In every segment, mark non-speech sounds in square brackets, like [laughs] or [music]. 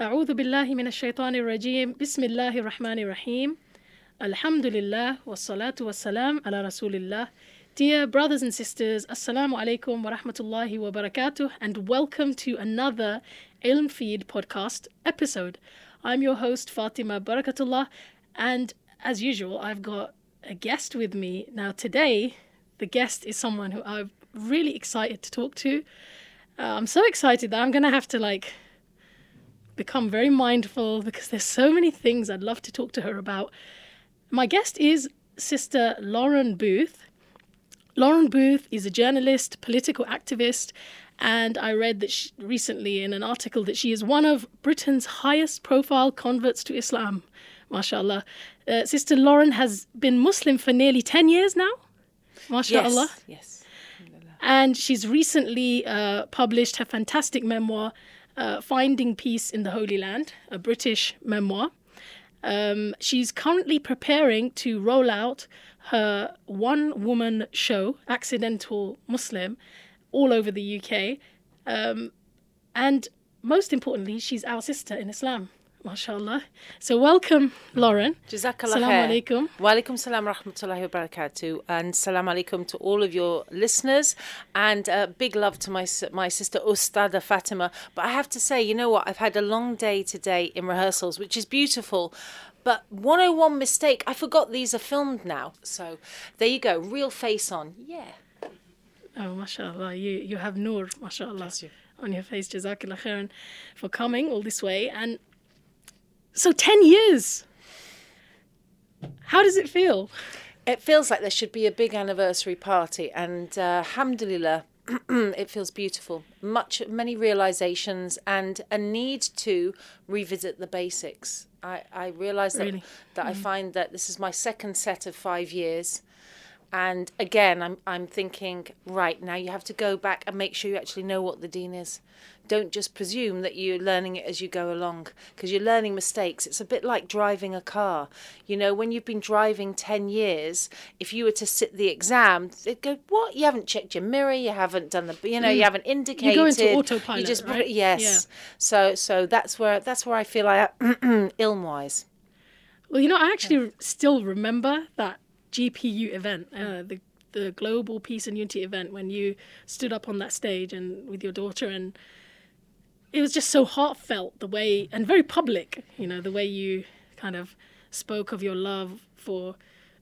أعوذ بالله من الشيطان الرجيم بسم الله الرحمن الرحيم الحمد لله والصلاة والسلام على رسول الله Dear brothers and sisters, Assalamu alaikum wa rahmatullahi wa barakatuh, and welcome to another Ilm Feed podcast episode. I'm your host, Fatima Barakatullah, and as usual, I've got a guest with me. Now, today, the guest is someone who I'm really excited to talk to. Uh, I'm so excited that I'm going to have to like become very mindful because there's so many things I'd love to talk to her about. My guest is Sister Lauren Booth. Lauren Booth is a journalist, political activist, and I read that she, recently in an article that she is one of Britain's highest profile converts to Islam. MashaAllah. Uh, Sister Lauren has been Muslim for nearly 10 years now. MashaAllah. Yes. yes. And she's recently uh, published her fantastic memoir, uh, Finding Peace in the Holy Land, a British memoir. Um, she's currently preparing to roll out her one woman show, Accidental Muslim, all over the UK. Um, and most importantly, she's our sister in Islam. MashaAllah. So, welcome, Lauren. Jazakallah khair. alaikum. Wa alaikum salam rahmatullahi wa barakatuh. And salam alaikum to all of your listeners. And uh, big love to my my sister Ustada Fatima. But I have to say, you know what? I've had a long day today in rehearsals, which is beautiful. But 101 mistake, I forgot these are filmed now. So there you go, real face on. Yeah. Oh, mashallah. You, you have nur, mashallah, you. on your face. Jazakallah khairan for coming all this way. And so, 10 years. How does it feel? It feels like there should be a big anniversary party, and uh, alhamdulillah, [clears throat] it feels beautiful. Much, many realizations, and a need to revisit the basics. I, I realize that, Really? that I find that this is my second set of five years. And again, I'm, I'm thinking, right, now you have to go back and make sure you actually know what the deen is. Don't just presume that you're learning it as you go along because you're learning mistakes. It's a bit like driving a car. You know, when you've been driving 10 years, if you were to sit the exam, they'd go, What? You haven't checked your mirror, you haven't done the, you know, you haven't indicated. Mm. into autopilot, You just, right? yes. Yeah. So, so that's where, that's where I feel I [clears throat] am ilm wise. Well, you know, I actually still remember that GPU event, uh, the the Global Peace and Unity event, when you stood up on that stage and with your daughter, and it was just so heartfelt the way and very public. You know, the way you kind of spoke of your love for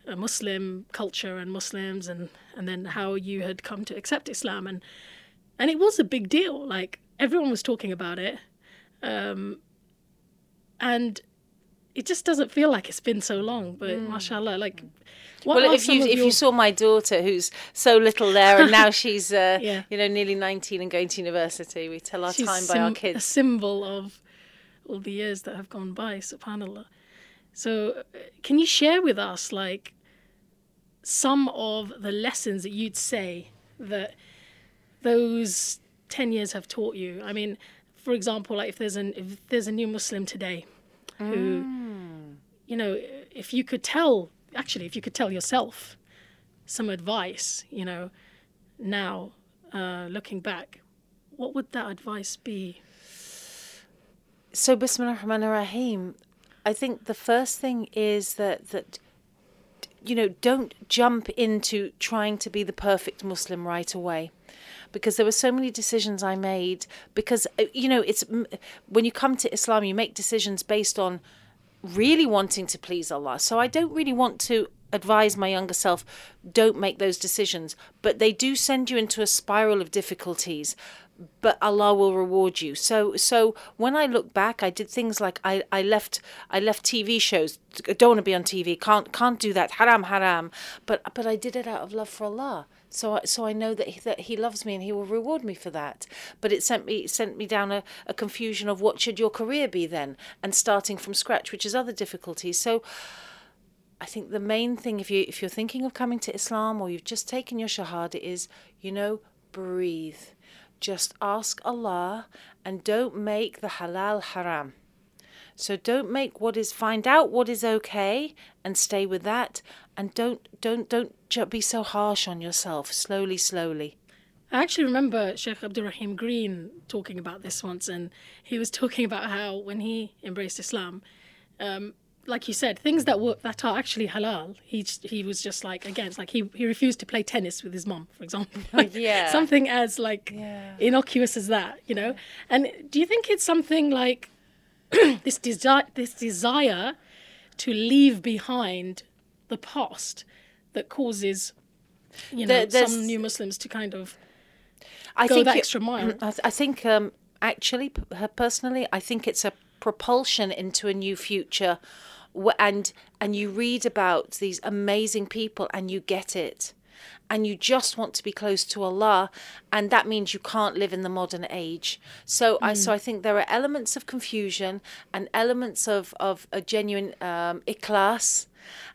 a Muslim culture and Muslims, and and then how you had come to accept Islam, and and it was a big deal. Like everyone was talking about it, um, and it just doesn't feel like it's been so long. But mashallah, like what well, if you if your- you saw my daughter, who's so little there, and now [laughs] she's uh, Yeah. you know nearly nineteen and going to university, we tell our she's time by our sym- a kids. symbol of all the years that have gone by. Subhanallah. So, uh, can you share with us like some of the lessons that you'd say that those ten years have taught you? I mean, for example, like if there's an if there's a new Muslim today who, you know, if you could tell actually if you could tell yourself some advice, you know, now uh, looking back, what would that advice be? So Bismillah ar-Rahman ar-Rahim. I think the first thing is that that you know don't jump into trying to be the perfect Muslim right away. Because there were so many decisions I made. Because uh, you know, it's when you come to Islam, you make decisions based on really wanting to please Allah. So I don't really want to advise my younger self don't make those decisions, but they do send you into a spiral of difficulties. But Allah will reward you. So so when I look back, I did things like I, I left I left TV shows. Don't want to be on TV. Can't can't do that. Haram haram. But but I did it out of love for Allah. So, I- so I know that he, that he loves me and he will reward me for that. But it sent me sent me down a, a confusion of what should your career be then, and starting from scratch, which is other difficulties. So, I think the main thing, if you if you're thinking of coming to Islam or you've just taken your shahada, is you know breathe, just ask Allah, and don't make the halal haram. So don't make what is find out what is okay and stay with that and don't don't don't be so harsh on yourself slowly slowly. I actually remember Sheikh Abdurrahim Green talking about this once, and he was talking about how when he embraced Islam, um, like you said, things that were that are actually halal. He he was just like again, it's like he he refused to play tennis with his mom, for example. [laughs] [laughs] Yeah. something as like Yeah. innocuous as that, you know. And do you think it's something like [clears throat] this desire this desire to leave behind the past that causes you know There- some new Muslims to kind of I go think the it- extra mile. [clears throat] I, I think um, actually, personally, I think it's a propulsion into a new future, and and you read about these amazing people and you get it, and you just want to be close to Allah, and that means you can't live in the modern age. So I so I think there are elements of confusion and elements of of a genuine um, ikhlas,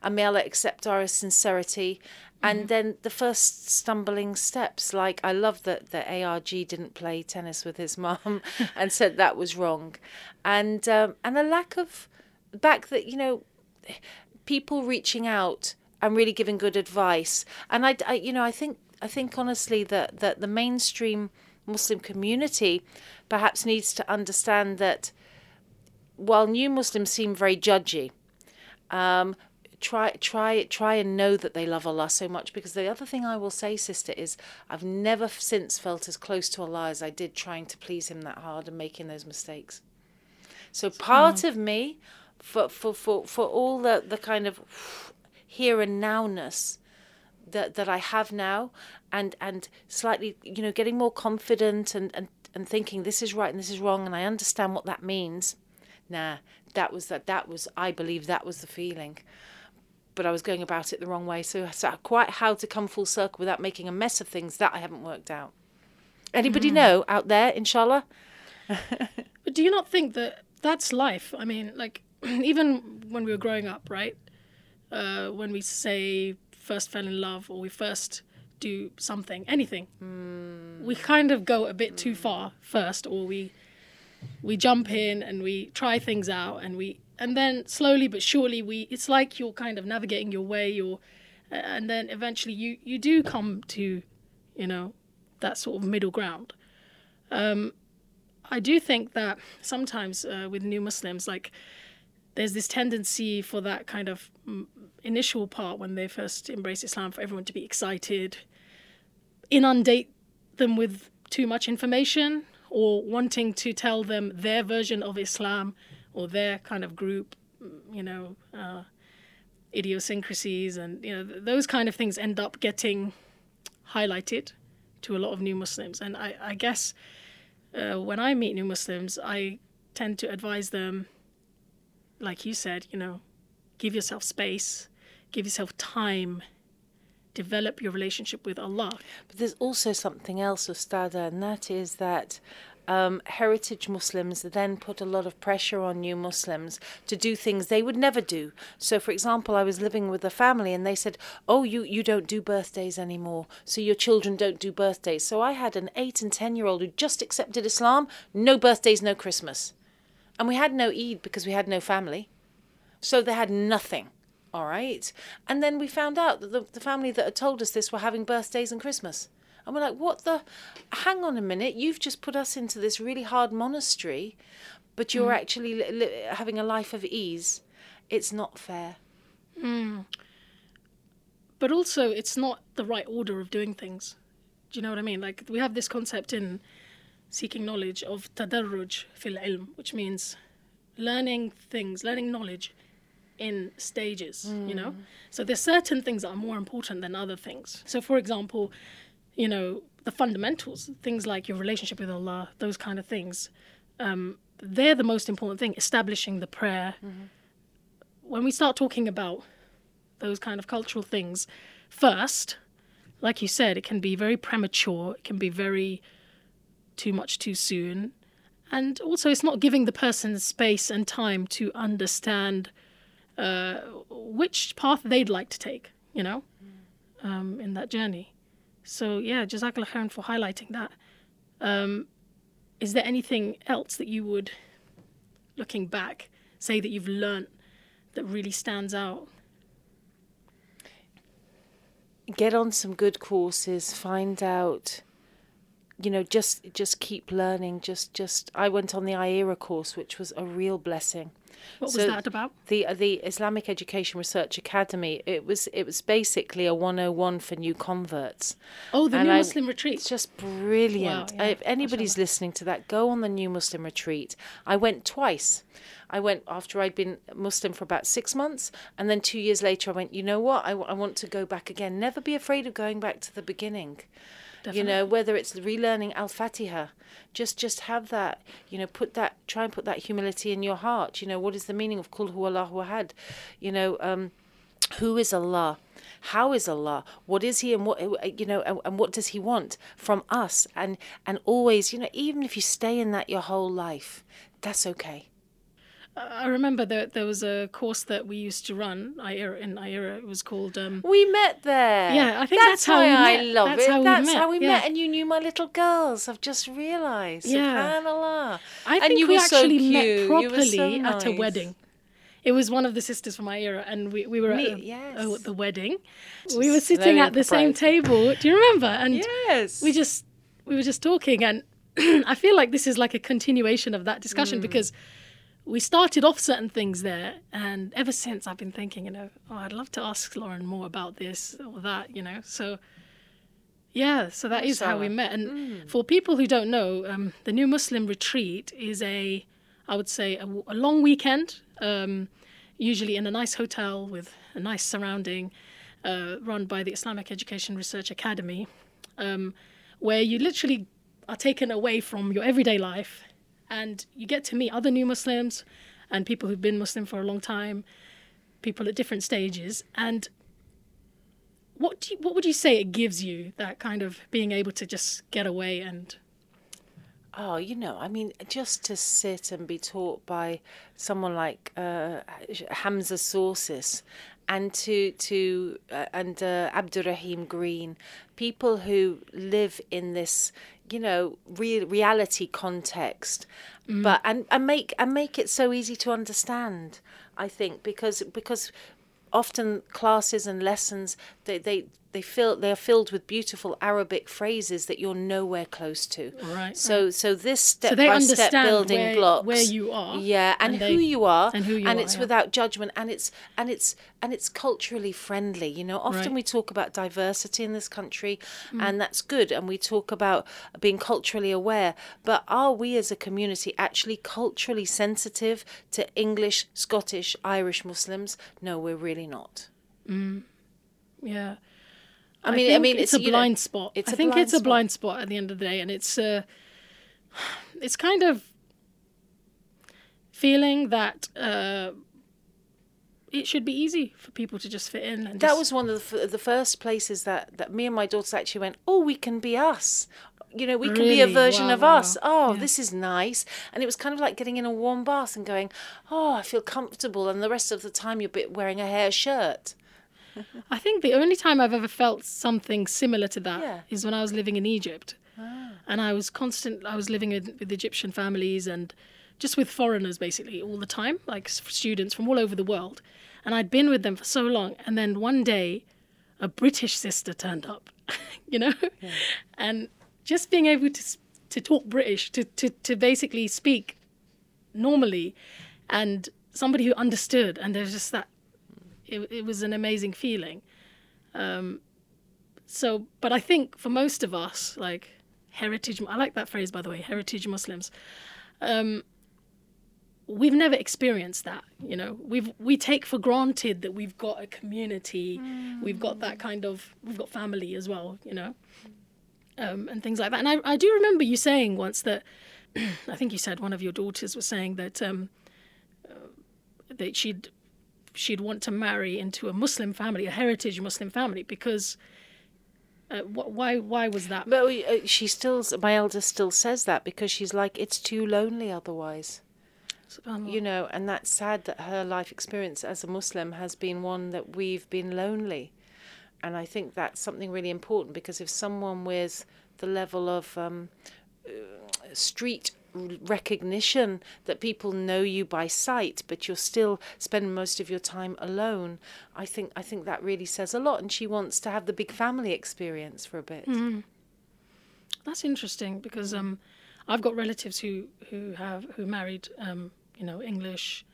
and may Allah accept our sincerity. And then the first stumbling steps, like I love that the ARG didn't play tennis with his [laughs] mum and said that was wrong, and um, and a lack of back that you know people reaching out and really giving good advice. And I, I you know, I think I think honestly that that the mainstream Muslim community perhaps needs to understand that while new Muslims seem very judgy, um, try try try and know that they love Allah so much. Because the other thing I will say sister is I've never since felt as close to Allah as I did trying to please him that hard and making those mistakes. So part of me for for for, for all the the kind of here and nowness that that I have now and and slightly you know getting more confident and and and thinking this is right and this is wrong and I understand what that means. Nah that was that that was I believe that was the feeling. But I was going about it the wrong way. So, so quite how to come full circle without making a mess of things that I haven't worked out. Anybody hmm. know out there inshallah? [laughs] But do you not think that that's life? I mean, like [clears throat] even when we were growing up, right? Uh, when we say first fell in love or we first do something, anything, we kind of go a bit too far first, or we we jump in and we try things out, and we and then slowly but surely we it's like you're kind of navigating your way, you're and then eventually you you do come to, you know, that sort of middle ground. I do think that sometimes uh, with new Muslims, like there's this tendency for that kind of mm, initial part when they first embrace Islam for everyone to be excited, inundate them with too much information, or wanting to tell them their version of Islam or their kind of group, mm, you know, uh, idiosyncrasies, and you know th- those kind of things end up getting highlighted to a lot of new Muslims, and I, I guess uh, when I meet new Muslims, I tend to advise them, like you said, you know, give yourself space, give yourself time, develop your relationship with Allah. But there's also something else, Ustada, and that is that um, heritage Muslims then put a lot of pressure on new Muslims to do things they would never do. So, for example, I was living with a family and they said, Oh, you, you don't do birthdays anymore, so your children don't do birthdays. So I had an eight and ten year old who just accepted Islam, no birthdays, no Christmas. And we had no Eid because we had no family. So they had nothing. All right. And then we found out that the, the family that had told us this were having birthdays and Christmas. And we're like, what the? Hang on a minute. You've just put us into this really hard monastery, but you're hmm. actually li- li- having a life of ease. It's not fair. Hmm. But also, it's not the right order of doing things. Do you know what I mean? Like, we have this concept in seeking knowledge of tadarruj fil ilm, which means learning things, learning knowledge in stages, you know? So there's certain things that are more important than other things. So, for example, you know, the fundamentals, things like your relationship with Allah, those kind of things, um, they're the most important thing, establishing the prayer. When we start talking about those kind of cultural things first, like you said, it can be very premature, it can be very too much too soon. And also, it's not giving the person space and time to understand uh, which path they'd like to take, you know, um, in that journey. So, yeah, Jazakallah khairan for highlighting that. Um, is there anything else that you would, looking back, say that you've learnt that really stands out? Get on some good courses. Find out you know, just just keep learning. Just just I went on the IERA course, which was a real blessing. What So was that about? The the Islamic Education Research Academy. It was it was basically a 101 for new converts. Oh, the And new I- Muslim retreat. It's just brilliant. Wow, yeah, if anybody's listening to that, go on the new Muslim retreat. I went twice. I went after I'd been Muslim for about six months, and then two years later, I went. You know what? I, w- I want to go back again. Never be afraid of going back to the beginning. You know, whether it's relearning Al Fatiha, just just have that. You know, put that. Try and put that humility in your heart. You know, what is the meaning of Kul Huwallahu Ahad? You know. Um, who is Allah? How is Allah? What is He, and what you know, and, and what does He want from us? And and always, you know, even if you stay in that your whole life, that's okay. I remember that there was a course that we used to run IERA, in IERA. It was called. Um, We met there. Yeah, I think that's how why we I met. love That's it. how we that's met, how we yeah. met, and you knew my little girls. I've just realised. Yeah. Subhanallah. I think we so actually cute. met properly so at a wedding. It was one of the sisters from IERA, and we, we were Me- at, yes. oh, at the wedding. We were sitting at the same table. Do you remember? And Yes. we just we were just talking, and [clears throat] I feel like this is like a continuation of that Mm. discussion because we started off certain things there, and ever since I've been thinking, you know, oh, I'd love to ask Lauren more about this or that, you know. So yeah, so that is how we met. And for people who don't know, um, the New Muslim Retreat is a, I would say, a, a long weekend, um, usually in a nice hotel with a nice surrounding, uh, run by the Islamic Education Research Academy, um, where you literally are taken away from your everyday life and you get to meet other new Muslims and people who've been Muslim for a long time, people at different stages. And what do you, what would you say it gives you that kind of being able to just get away and Oh, you know, I mean, just to sit and be taught by someone like uh, Hamza Tzortzis and to to uh, and uh, Abdurrahim Green, people who live in this, you know, real reality context, mm. but and, and make and make it so easy to understand. I think because because often classes and lessons they they they fill they're filled with beautiful Arabic phrases that you're nowhere close to. Right, So so this step so they by step building where, blocks where you are yeah and, and who they- you are and who you and are, it's yeah. without judgment and it's and it's and it's culturally friendly you know often Right. we talk about diversity in this country Mm. and that's good and we talk about being culturally aware but are we as a community actually culturally sensitive to english scottish irish muslims no we're really not yeah I mean- I think mean, it's, it's, a you know, blind spot. i think blind it's a blind spot at the end of the day and it's uh it's kind of feeling that uh it should be easy for people to just fit in and that just- was one of the, f- the first places that, that me and my daughters actually went oh we can be us. You know we can be a version Wow, of wow, us. oh Yeah. this is nice. And it was kind of like getting in a warm bath and going oh i feel comfortable. And the rest of the time you're wearing a hair shirt [laughs] I think the only time I've ever felt something similar to that is Yeah. when I was living in Egypt. Ah. And I was constant I was living with, with Egyptian families and just with foreigners basically all the time, like students from all over the world. And I'd been with them for so long and then one day a British sister turned up, [laughs] you know? And just being able to to talk British, to, to, to basically speak normally and somebody who understood and there's just that it, it was an amazing feeling. Um, so but i think for most of us like heritage i like that phrase by the way heritage muslims um, we've never experienced that you know? We've we take for granted that we've got a community we've got that kind of we've got family as well you know? Um, and things like that. And I, I do remember you saying once that [clears throat] i think you said one of your daughters was saying that um, uh, that she'd she'd want to marry into a muslim family a heritage muslim family because uh, wh- why why was that? But uh, she still my eldest still says that because she's like it's too lonely otherwise. You know and that's sad that her life experience as a muslim has been one that we've been lonely. And i think that's something really important because if someone with the level of um, uh, street recognition that people know you by sight but you're still spending most of your time alone. I think i think that really says a lot and she wants to have the big family experience for a bit. That's interesting because um, I've got relatives who who have who married um, you know English,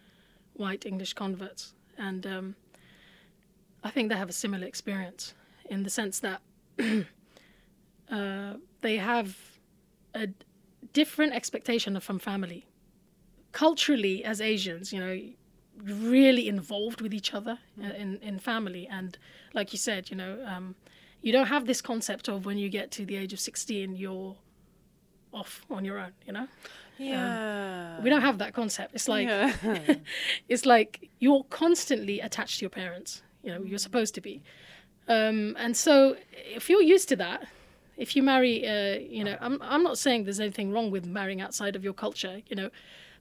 white English converts, and um, I think they have a similar experience in the sense that [clears throat] uh, they have a different expectation from family. Culturally, as Asians, you know, really involved with each other uh, in in family, and like you said, you know, um, you don't have this concept of when you get to the age of sixteen, you're off on your own. You know, Yeah. we don't have that concept. It's like yeah. [laughs] it's like you're constantly attached to your parents. You know, you're supposed to be. Um, and so, if you're used to that, if you marry, uh, you know, I'm I'm not saying there's anything wrong with marrying outside of your culture, you know,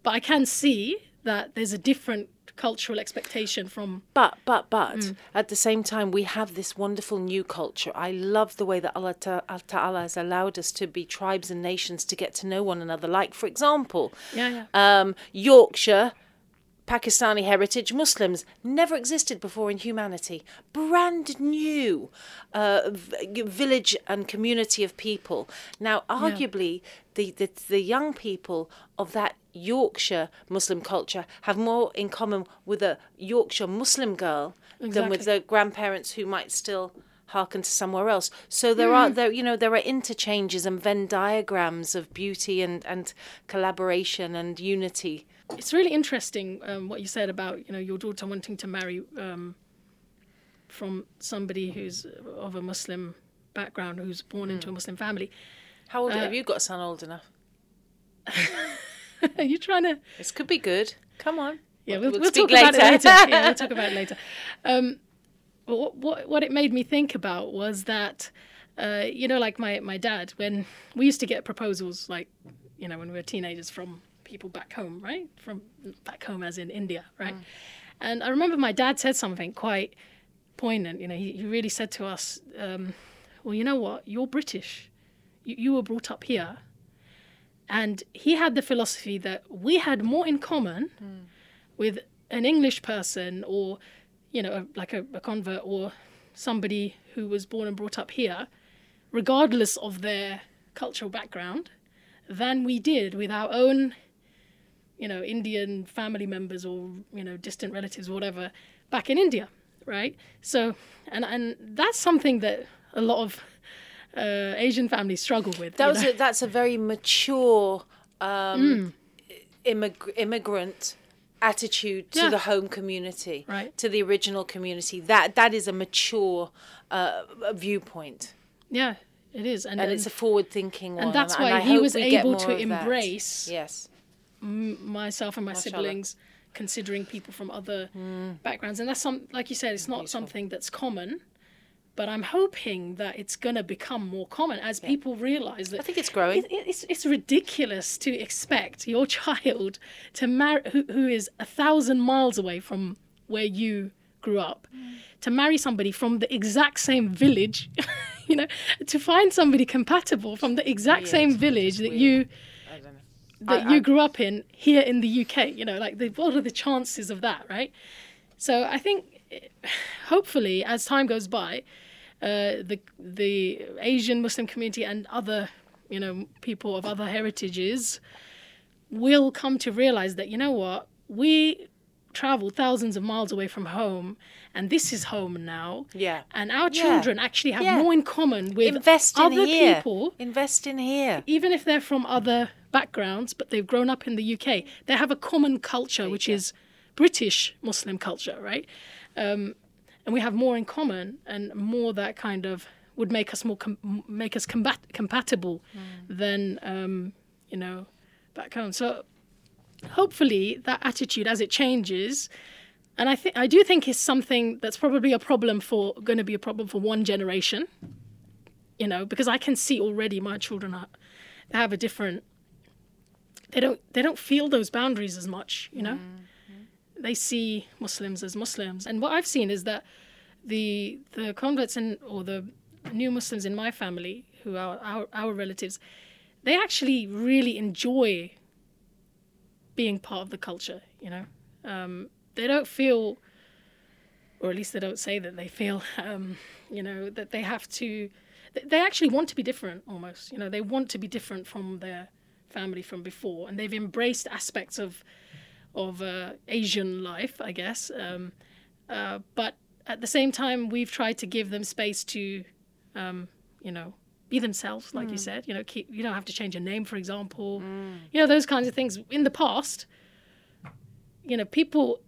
but I can see that there's a different cultural expectation from. But, but, but, at the same time, we have this wonderful new culture. I love the way that Allah Ta- Allah Ta'ala has allowed us to be tribes and nations to get to know one another. Like, for example, Yeah, yeah. um, Yorkshire, Pakistani heritage Muslims never existed before in humanity. Brand new uh, v- village and community of people. Now, arguably, the, the the young people of that Yorkshire Muslim culture have more in common with a Yorkshire Muslim girl than with Exactly. their grandparents who might still hearken to somewhere else. So there are there you know there are interchanges and Venn diagrams of beauty and and collaboration and unity. It's really interesting um, what you said about you know your daughter wanting to marry um, from somebody who's of a Muslim background, who's born into a Muslim family. How old have you got a son old enough? [laughs] Are you trying to? This could be good. Come on. Yeah, we'll, We'll we'll talk about it later. later. Yeah, we'll talk about it later. [laughs] Um, what, what what it made me think about was that, uh, you know, like my my dad when we used to get proposals, like, you know, when we were teenagers from people back home, right? From back home, as in India, right? And I remember my dad said something quite poignant. You know, he, he really said to us, um, "Well, you know what? You're British. You, you were brought up here." And he had the philosophy that we had more in common with an English person or, you know, like a, a convert or somebody who was born and brought up here, regardless of their cultural background, than we did with our own, you know, Indian family members or, you know, distant relatives or whatever back in India, right? So, and, and that's something that a lot of uh, Asian families struggle with. That was a, that's a very mature um, Mm. immig- immigrant attitude to Yeah. the home community, Right. to the original community. That that is a mature uh, viewpoint, yeah, it is. And, and it's a forward-thinking one. that's and why he was able to of that. embrace Yes. Myself and my Mashallah. siblings considering people from other hmm. backgrounds. And that's some like you said it's not something that's common but i'm hoping that it's going to become more common as people realize that I think it's growing. it, it- it's, it's ridiculous to expect your [laughs] child to marry who, who is a thousand miles away from where you grew up hmm. to marry somebody from the exact same village [laughs] you know to find somebody compatible from the exact same village that you I that you grew up in here in the UK. You know, like the, what are the chances of that, right? So I think, [sighs] hopefully, as time goes by, uh, the the Asian Muslim community and other, you know, people of other heritages will come to realize that you know what we travel thousands of miles away from home, and this is home now. Yeah. And our Yeah. children actually have Yeah. more in common with Invest in other here. people Invest in here. even if they're from other backgrounds, but they've grown up in the UK, they have a common culture, which is British Muslim culture, right? Um, and we have more in common, and more that kind of would make us more com- make us combat compatible than um, you know back home. So hopefully that attitude, as it changes. And I think I do think is something that's probably a problem for going to be a problem for one generation, you know, because I can see already my children are they have a different they don't they don't feel those boundaries as much you know? They see muslims as muslims. And what i've seen is that the the converts and or the new muslims in my family who are our, our relatives they actually really enjoy being part of the culture you know? Um, they don't feel or at least they don't say that they feel [laughs] um, you know that they have to they actually want to be different almost. You know, they want to be different from their family from before, and they've embraced aspects of of uh, Asian life, I guess. Um, uh, but at the same time, we've tried to give them space to, um, you know, be themselves, like you said. You know, keep you don't have to change your name, for example. You know, those kinds of things. In the past, you know, people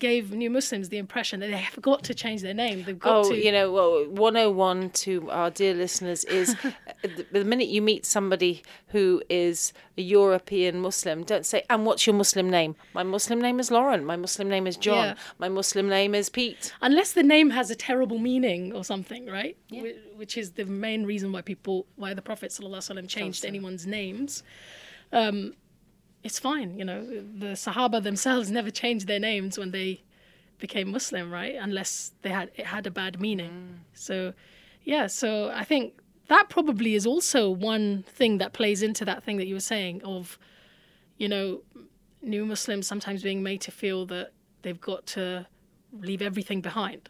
gave new Muslims the impression that they have got to change their name. They've got Oh, to. you know, well, 101 to our dear listeners is [laughs] the, the minute you meet somebody who is a European Muslim, don't say, and what's your Muslim name? My Muslim name is Lauren. My Muslim name is John. Yeah. My Muslim name is Pete. unless the name has a terrible meaning or something, right? Wh- Which is the main reason why people, why the Prophet ﷺ changed anyone's names. Um, it's fine, you know. The Sahaba themselves [laughs] never changed their names when they became Muslim, right? Unless they had it had a bad meaning. Mm. So, yeah. So I think that probably is also one thing that plays into that thing that you were saying of, you know, new Muslims sometimes being made to feel that they've got to leave everything behind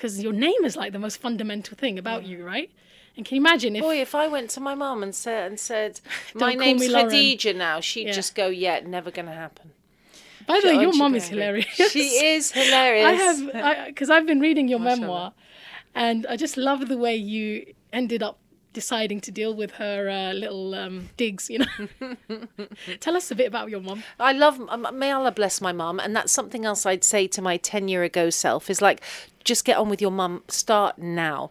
because your name is like the most fundamental thing about you, right? And can you imagine if Boy, if I went to my mum and said, and said, [laughs] my name's me Khadija now, she'd Yeah. just go, yeah, never going to happen. by the way, your you mum is hilarious. [laughs] She is hilarious. I have because I've been reading your Mashallah. memoir, and I just love the way you ended up deciding to deal with her uh, little um, digs. You know, [laughs] tell us a bit about your mum. I love, um, may Allah bless my mum. And that's something else I'd say to my 10 year ago self is like, just get on with your mum, start now.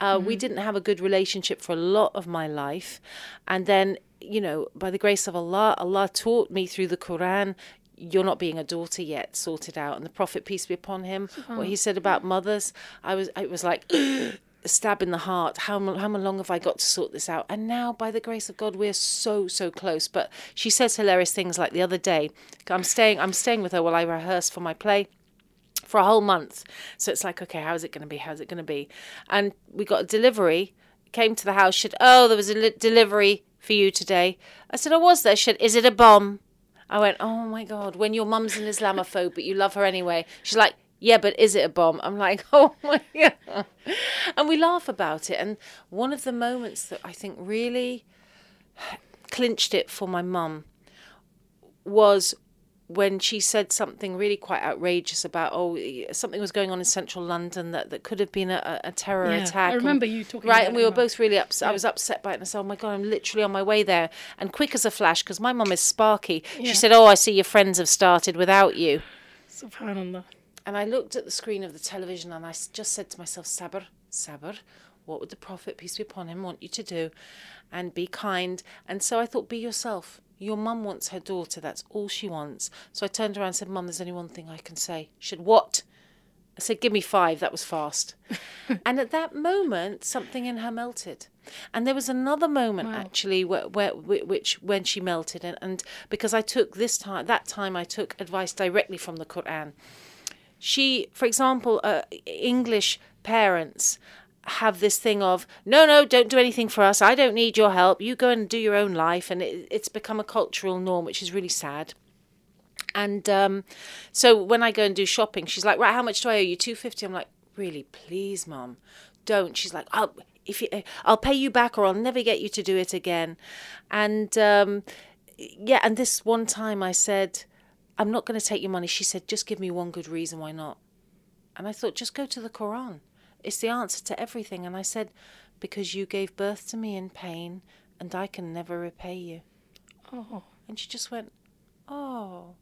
Uh, We didn't have a good relationship for a lot of my life. And then, you know, by the grace of Allah, Allah taught me through the Quran. You're not being a daughter yet, sorted out. And the Prophet, peace be upon him, what he said about mothers, I was, it was like, a stab in the heart. How how long have I got to sort this out? And now, by the grace of God, we're so so close. But she says hilarious things like the other day. I'm staying I'm staying with her while I rehearse for my play for a whole month. So it's like, okay, how's it going to be? How's it going to be? And we got a delivery. Came to the house. She said, oh, there was a li- delivery for you today. I said, oh, was there? She said, is it a bomb? I went, oh my God, when your mum's an Islamophobe, but you love her anyway. She's like, yeah, but is it a bomb? I'm like, [laughs] oh my God. And we laugh about it. And one of the moments that I think really clinched it for my mum was when she said something really quite outrageous about oh something was going on in central London that, that could have been a, a terror Yeah, attack. I remember you talking right, and we were both really upset. I was upset by it, and I said, "Oh my god, I'm literally on my way there." And quick as a flash, because my mum is sparky, Yeah. she said, "Oh, I see your friends have started without you." Subhanallah. And I looked at the screen of the television and I just said to myself, Sabr, Sabr, what would the Prophet, peace be upon him, want you to do? And be kind. And so I thought, be yourself. Your mum wants her daughter. That's all she wants. So I turned around and said, Mum, there's only one thing I can say. She said, What? I said, Give me five. That was fast. [laughs] and at that moment, something in her melted. And there was another moment actually where, where which when she melted and, and because I took this time that time I took advice directly from the Quran she, for example, uh, English parents have this thing of no, no, don't do anything for us. I don't need your help. You go and do your own life, and it, it's become a cultural norm, which is really sad. And um, so when I go and do shopping, she's like, "Right, how much do I owe you? Two fifty. I'm like, "Really, please, mum, don't." She's like, "I'll if you, I'll pay you back, or I'll never get you to do it again." And um, yeah, and this one time I said, I'm not going to take your money. She said, just give me one good reason why not. And I thought, just go to the Quran. It's the answer to everything. And I said, because you gave birth to me in pain and I can never repay you. Oh, And she just went, oh.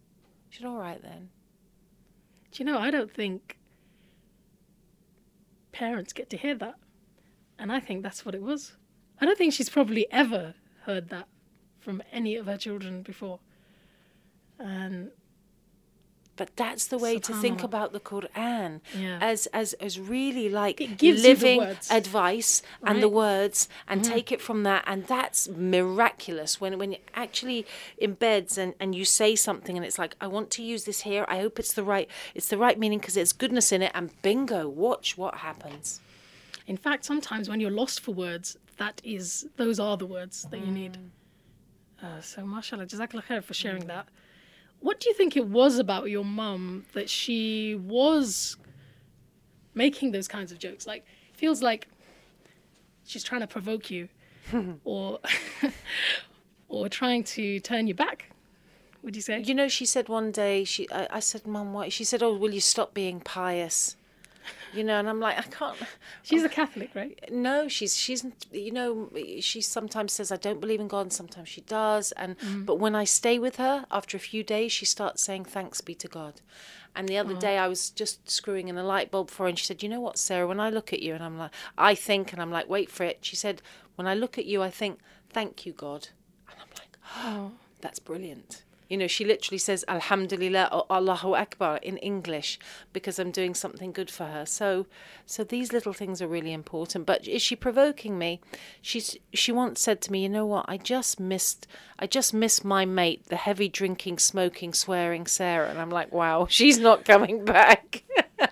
She said, all right then. do you know? I don't think parents get to hear that, and I think that's what it was. I don't think she's probably ever heard that from any of her children before. And But that's the way to think about the Quran Yeah. as as as really like It gives you the living advice and the words and take it from that. And that's miraculous when when it actually embeds and and you say something and it's like I want to use this here. I hope it's the right it's the right meaning because there's goodness in it. And bingo watch what happens. In fact, sometimes when you're lost for words, that is those are the words that you need. Uh, so, mashallah, jazakallah khair for sharing that. What do you think it was about your mum that she was making those kinds of jokes? Like, feels like she's trying to provoke you, [laughs] or [laughs] or trying to turn you back. Would you say? You know, she said one day, she I, I said, Mum, why? She said, Oh, will you stop being pious? You know, and I'm like, I can't. She's a Catholic, right? No, she's she's you know she sometimes says I don't believe in God, and sometimes she does. And mm. but when I stay with her, after a few days, she starts saying thanks be to God. And the other day, I was just screwing in a light bulb for her, and she said, "You know what, Sarah? When I look at you, and I'm like, I think, and I'm like, wait for it." She said, "When I look at you, I think, thank you, God." And I'm like, [gasps] oh, that's brilliant. You know, she literally says Alhamdulillah or Allahu Akbar in English because I'm doing something good for her. So, so these little things are really important. But is she provoking me? She's she once said to me, you know what? I just missed I just missed my mate, the heavy drinking, smoking, swearing Sarah. And I'm like, wow, [laughs] she's not coming back. [laughs]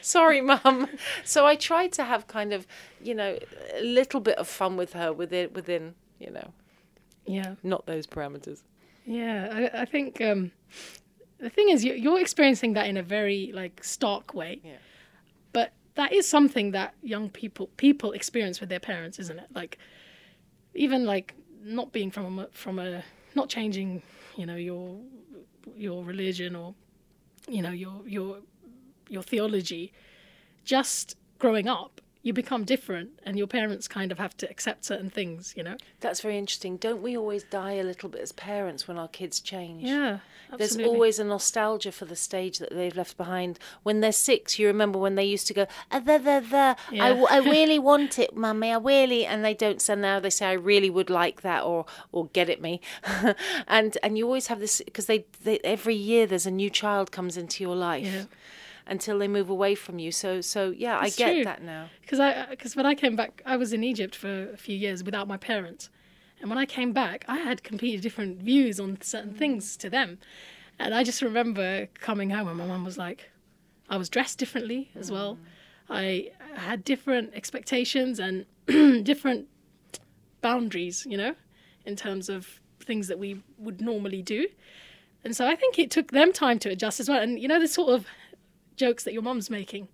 Sorry, mum. So I tried to have kind of, you know, a little bit of fun with her within within, you know, Yeah. not those parameters. Yeah, I, I think um, the thing is, you, you're experiencing that in a very like stark way. Yeah. But that is something that young people people experience with their parents, isn't it? Like, even like not being from a, from a not changing, you know, your your religion or you know your your your theology, just growing up, you become different, and your parents kind of have to accept certain things, you know. That's very interesting. Don't we always die a little bit as parents when our kids change? Yeah, There's always a nostalgia for the stage that they've left behind. When they're six, you remember when they used to go, ah, the, the, the. I, Yeah. w- I [laughs] really want it, mummy, I really, and they don't. So now they say, I really would like that, or or get it me, [laughs] and and you always have this because they, they every year there's a new child comes into your life. Yeah. Until they move away from you, so so yeah, It's I get true. that now. because I because when I came back, I was in Egypt for a few years without my parents, and when I came back, I had completely different views on certain mm. things to them, and I just remember coming home and my mum was like, I was dressed differently as well, mm. I had different expectations and [clears throat] different boundaries, you know, in terms of things that we would normally do. And so I think it took them time to adjust as well. And you know, the sort of jokes that your mum's making.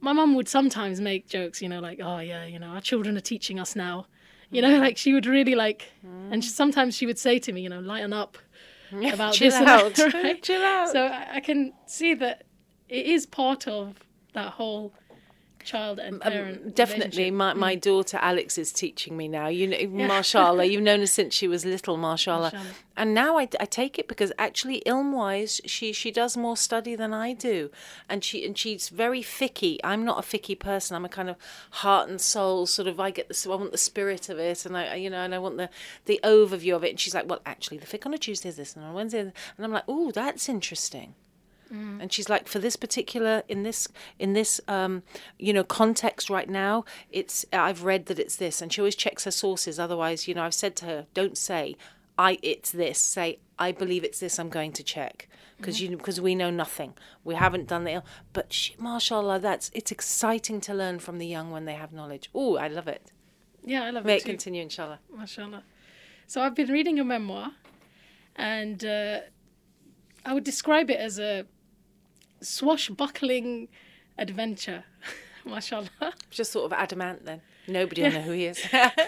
My mum would sometimes make jokes, you know, like, oh, yeah, you know, our children are teaching us now. You know, mm. like she would really like, mm. and she, sometimes she would say to me, you know, lighten up [laughs] about Chill this out. that, [laughs] right? Chill out. So I, I can see that it is part of that whole child and parent. Um, Definitely, my, my daughter Alex is teaching me now. You know, [laughs] mashallah, you've known her since she was little. Mashallah. And now I, I take it because actually, ilm wise, she she does more study than I do, and she and she's very fiqhi. I'm not a fiqhi person. I'm a kind of heart and soul sort of. I get the I want the spirit of it, and I you know, and I want the the overview of it. And she's like, well, actually, the fiqh on a Tuesday is this, and on a Wednesday, and I'm like, oh, that's interesting and she's like for this particular in this in this um you know context right now it's i've read that it's this. And she always checks her sources. Otherwise you know i've said to her don't say i it's this. Say i believe it's this i'm going to check. Because you because we know nothing. We haven't done the but she, mashallah that's it's exciting to learn from the young when they have knowledge. Oh i love it. Yeah, I love may it too. continue inshallah. Mashallah. So I've been reading a memoir, and uh, I would describe it as a swashbuckling adventure. [laughs] Mashallah. just sort of adamant then nobody will know who he is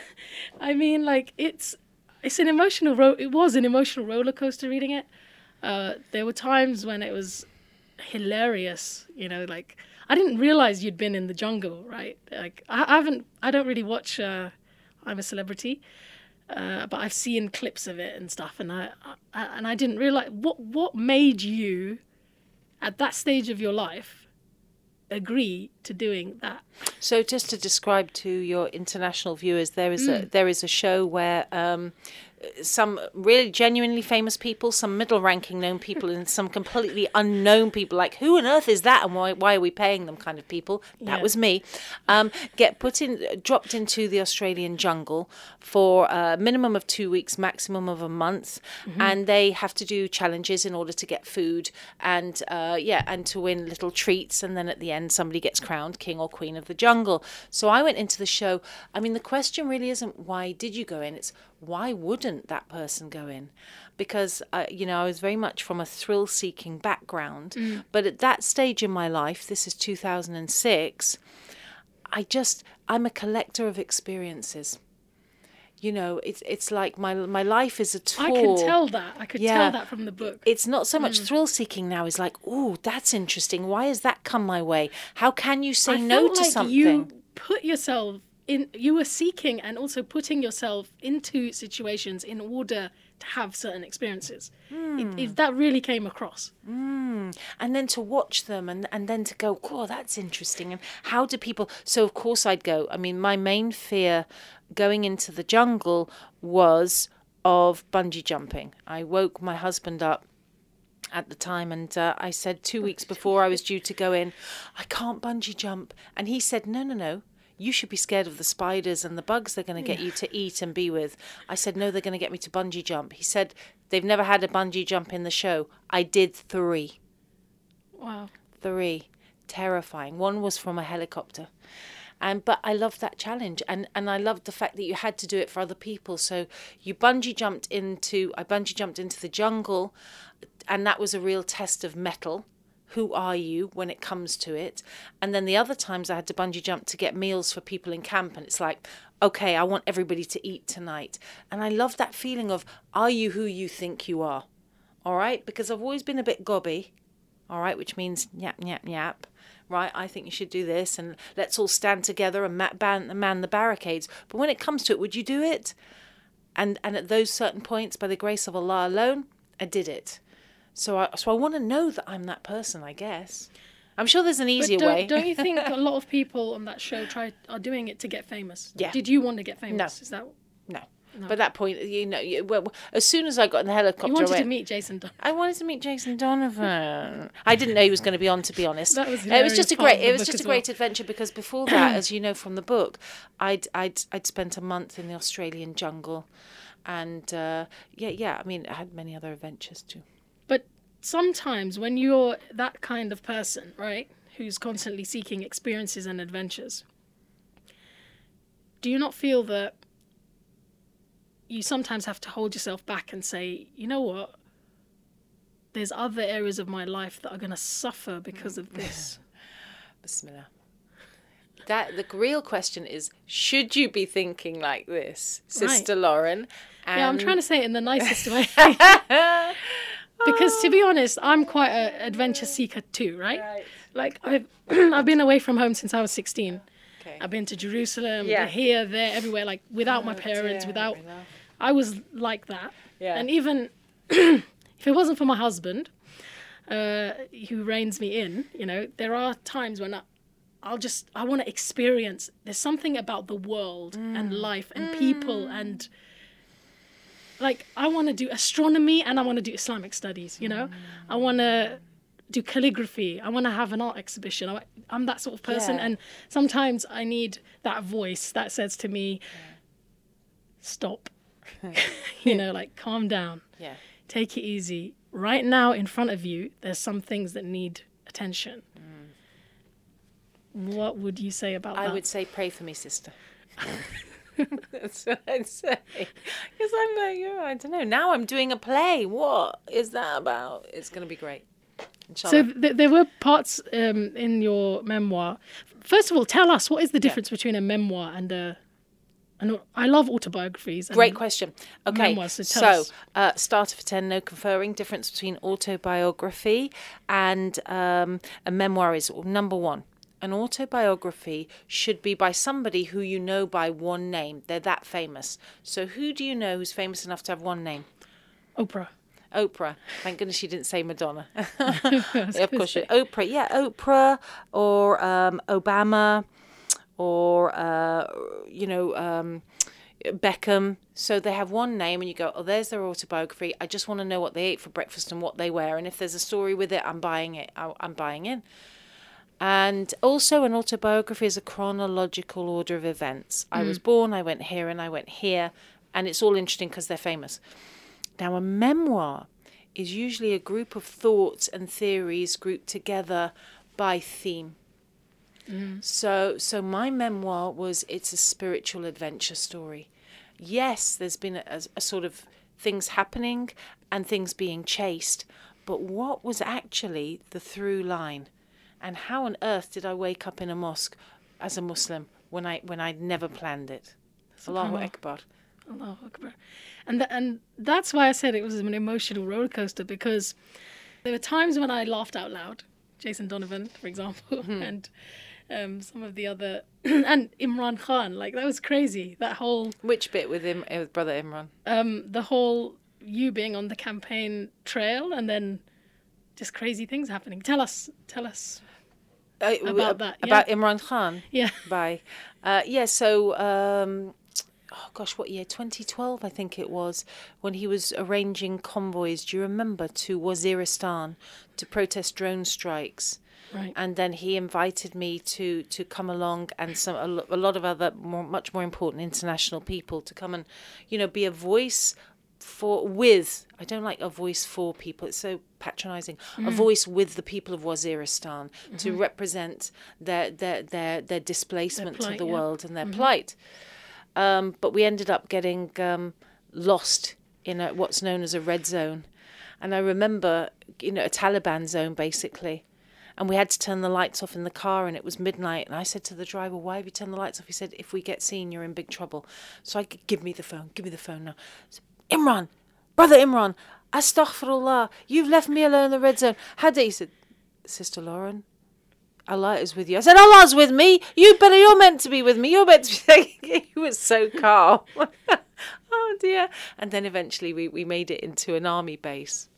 [laughs] I mean, like it's it's an emotional ro- It was an emotional roller coaster reading it. Uh, there were times when it was hilarious. You know, like I didn't realize you'd been in the jungle, right? Like I, I haven't. I don't really watch. Uh, I'm a celebrity. Uh, but I've seen clips of it and stuff, and I, I and I didn't realize what what made you, at that stage of your life, agree to doing that. So, just to describe to your international viewers, there is Mm. a there is a show where um, some really genuinely famous people, some middle-ranking known people, and some completely unknown people, like who on earth is that, and why why are we paying them? Kind of people. That Yeah. was me. Um, get put in, dropped into the Australian jungle for a minimum of two weeks, maximum of a month, and they have to do challenges in order to get food and uh, yeah, and to win little treats, and then at the end somebody gets crowned king or queen of the jungle. So I went into the show. I mean, the question really isn't why did you go in; it's why wouldn't that person go in? Because uh, you know, I was very much from a thrill-seeking background, but at that stage in my life, this is 2006. I just I'm a collector of experiences. You know, it's it's like my my life is a tour. I can tell that. I could Yeah. tell that from the book. It's not so Mm. much thrill seeking now. It's like, oh, that's interesting. Why has that come my way? How can you say I no to like something? you put yourself in. You were seeking and also putting yourself into situations in order to have certain experiences. It, it, that really came across. and then to watch them and, and then to go oh that's interesting and how do people so of course i'd go i mean my main fear going into the jungle was of bungee jumping i woke my husband up at the time and uh, i said two weeks before i was due to go in i can't bungee jump and he said no no no you should be scared of the spiders and the bugs they're going to get you to eat and be with. I said, no, they're going to get me to bungee jump. He said, they've never had a bungee jump in the show. I did three Wow. three terrifying one was from a helicopter and but i loved that challenge and and i loved the fact that you had to do it for other people so you bungee jumped into i bungee jumped into the jungle and that was a real test of mettle who are you when it comes to it and then the other times i had to bungee jump to get meals for people in camp and it's like okay i want everybody to eat tonight and i love that feeling of are you who you think you are all right because i've always been a bit gobby all right, which means yap, yap, yap. Right, I think you should do this, and let's all stand together and man the barricades. But when it comes to it, would you do it? And and at those certain points, by the grace of Allah alone, I did it. So I so I want to know that I'm that person. I guess. I'm sure there's an easier don't, way. don't you [laughs] think a lot of people on that show try are doing it to get famous? Yeah. Did you want to get famous? No. Is that no. But that point, you know, you, well, as soon as I got in the helicopter, you I wanted to meet Jason Dunn? I wanted to meet Jason Donovan. I didn't know he was going to be on. To be honest, That was it was just a great. It was just a as well. great adventure because before [coughs] that, as you know from the book, I'd I'd I'd spent a month in the Australian jungle, and uh, yeah, yeah. I mean, I had many other adventures too. Sometimes when you're that kind of person, right, who's constantly seeking experiences and adventures, do you not feel that you sometimes have to hold yourself back and say, you know what? There's other areas of my life that are going to suffer because of this. [laughs] Bismillah. That the real question is: Should you be thinking like this, Sister Lauren? And Yeah, I'm trying to say it in the nicest way. [laughs] [laughs] because to be honest, I'm quite an adventure seeker too, right? Right. Like I've [clears throat] I've been away from home since I was 16. Okay. I've been to Jerusalem, Yeah. here, there, everywhere, like without my Oh, parents, dear without. I was like that. Yeah. And even [clears throat] if it wasn't for my husband, uh, who reins me in, you know, there are times when I, I'll just I want to experience. There's something about the world and life and people and like I want to do astronomy and I want to do Islamic studies. You know, I mm. want to do calligraphy. I want to have an art exhibition. I, I'm that sort of person, Yeah. and sometimes I need that voice that says to me, "Stop." [laughs] [laughs] you know, like calm down, Yeah. take it easy. Right now, in front of you, there's some things that need attention. Mm. What would you say about I that? I would say, pray for me, sister. [laughs] [laughs] That's what I'd say. Because I'm like, oh, I don't know. Now I'm doing a play. What is that about? It's going to be great. Inshallah. So th- there were parts um, in your memoir. First of all, tell us what is the difference between a memoir and a. And I love autobiographies. and- Great question. Okay, memoirs, so so uh, starter for ten, no conferring. Difference between autobiography and um, a memoir is number one. An autobiography should be by somebody who you know by one name. They're that famous. So who do you know who's famous enough to have one name? Oprah. Oprah. Thank goodness she didn't say Madonna. I was [laughs] [laughs] Yeah, of course, you- Oprah. Yeah, Oprah or um, Obama or uh, you know um, Beckham. So they have one name, and you go, "Oh, there's their autobiography." I just want to know what they ate for breakfast and what they wear, and if there's a story with it, I'm buying it. I- I'm buying in. And also, an autobiography is a chronological order of events. I was mm. born, I went here, and I went here, and it's all interesting because they're famous. Now, a memoir is usually a group of thoughts and theories grouped together by theme. Mm. So, so my memoir was it's a spiritual adventure story. Yes, there's been a, a sort of things happening and things being chased, but what was actually the through line? And how on earth did I wake up in a mosque as a Muslim when I when I'd never planned it. Allahu Akbar. Allahu Akbar. And th- and that's why I said it was an emotional roller coaster because there were times when I laughed out loud. Jason Donovan, for example, [laughs] and um, some of the other [clears throat] and Imran Khan. Like that was crazy. That whole Which bit with him with brother Imran? um, the whole you being on the campaign trail and then just crazy things happening. Tell us, tell us. Uh, About that, yeah. About Imran Khan. Yeah. [laughs] Bye. Uh, yeah, so, um, oh gosh, what year? 2012, I think it was, when he was arranging convoys, do you remember, to Waziristan to protest drone strikes? Right. And then he invited me to, to come along and some a, a lot of other more, much more important international people to come and, you know, be a voice for with I don't like a voice for people. It's so patronizing. A voice with the people of Waziristan to represent their their their their displacement plight, to the yeah. world and their plight. Um, but we ended up getting um, lost in a, what's known as a red zone, and I remember you know a Taliban zone basically. And we had to turn the lights off in the car, and it was midnight. And I said to the driver, "Why have you turned the lights off?" He said, "If we get seen, you're in big trouble." So I could give me the phone. Give me the phone now. Said, Imran, brother Imran, astaghfirullah, you've left me alone in the red zone. How dare you? Said, Sister Lauren, Allah is with you. I said, Allah's with me. You better, you're meant to be with me. You're meant to be. [laughs] he was so calm. [laughs] oh dear. And then eventually we, we made it into an army base.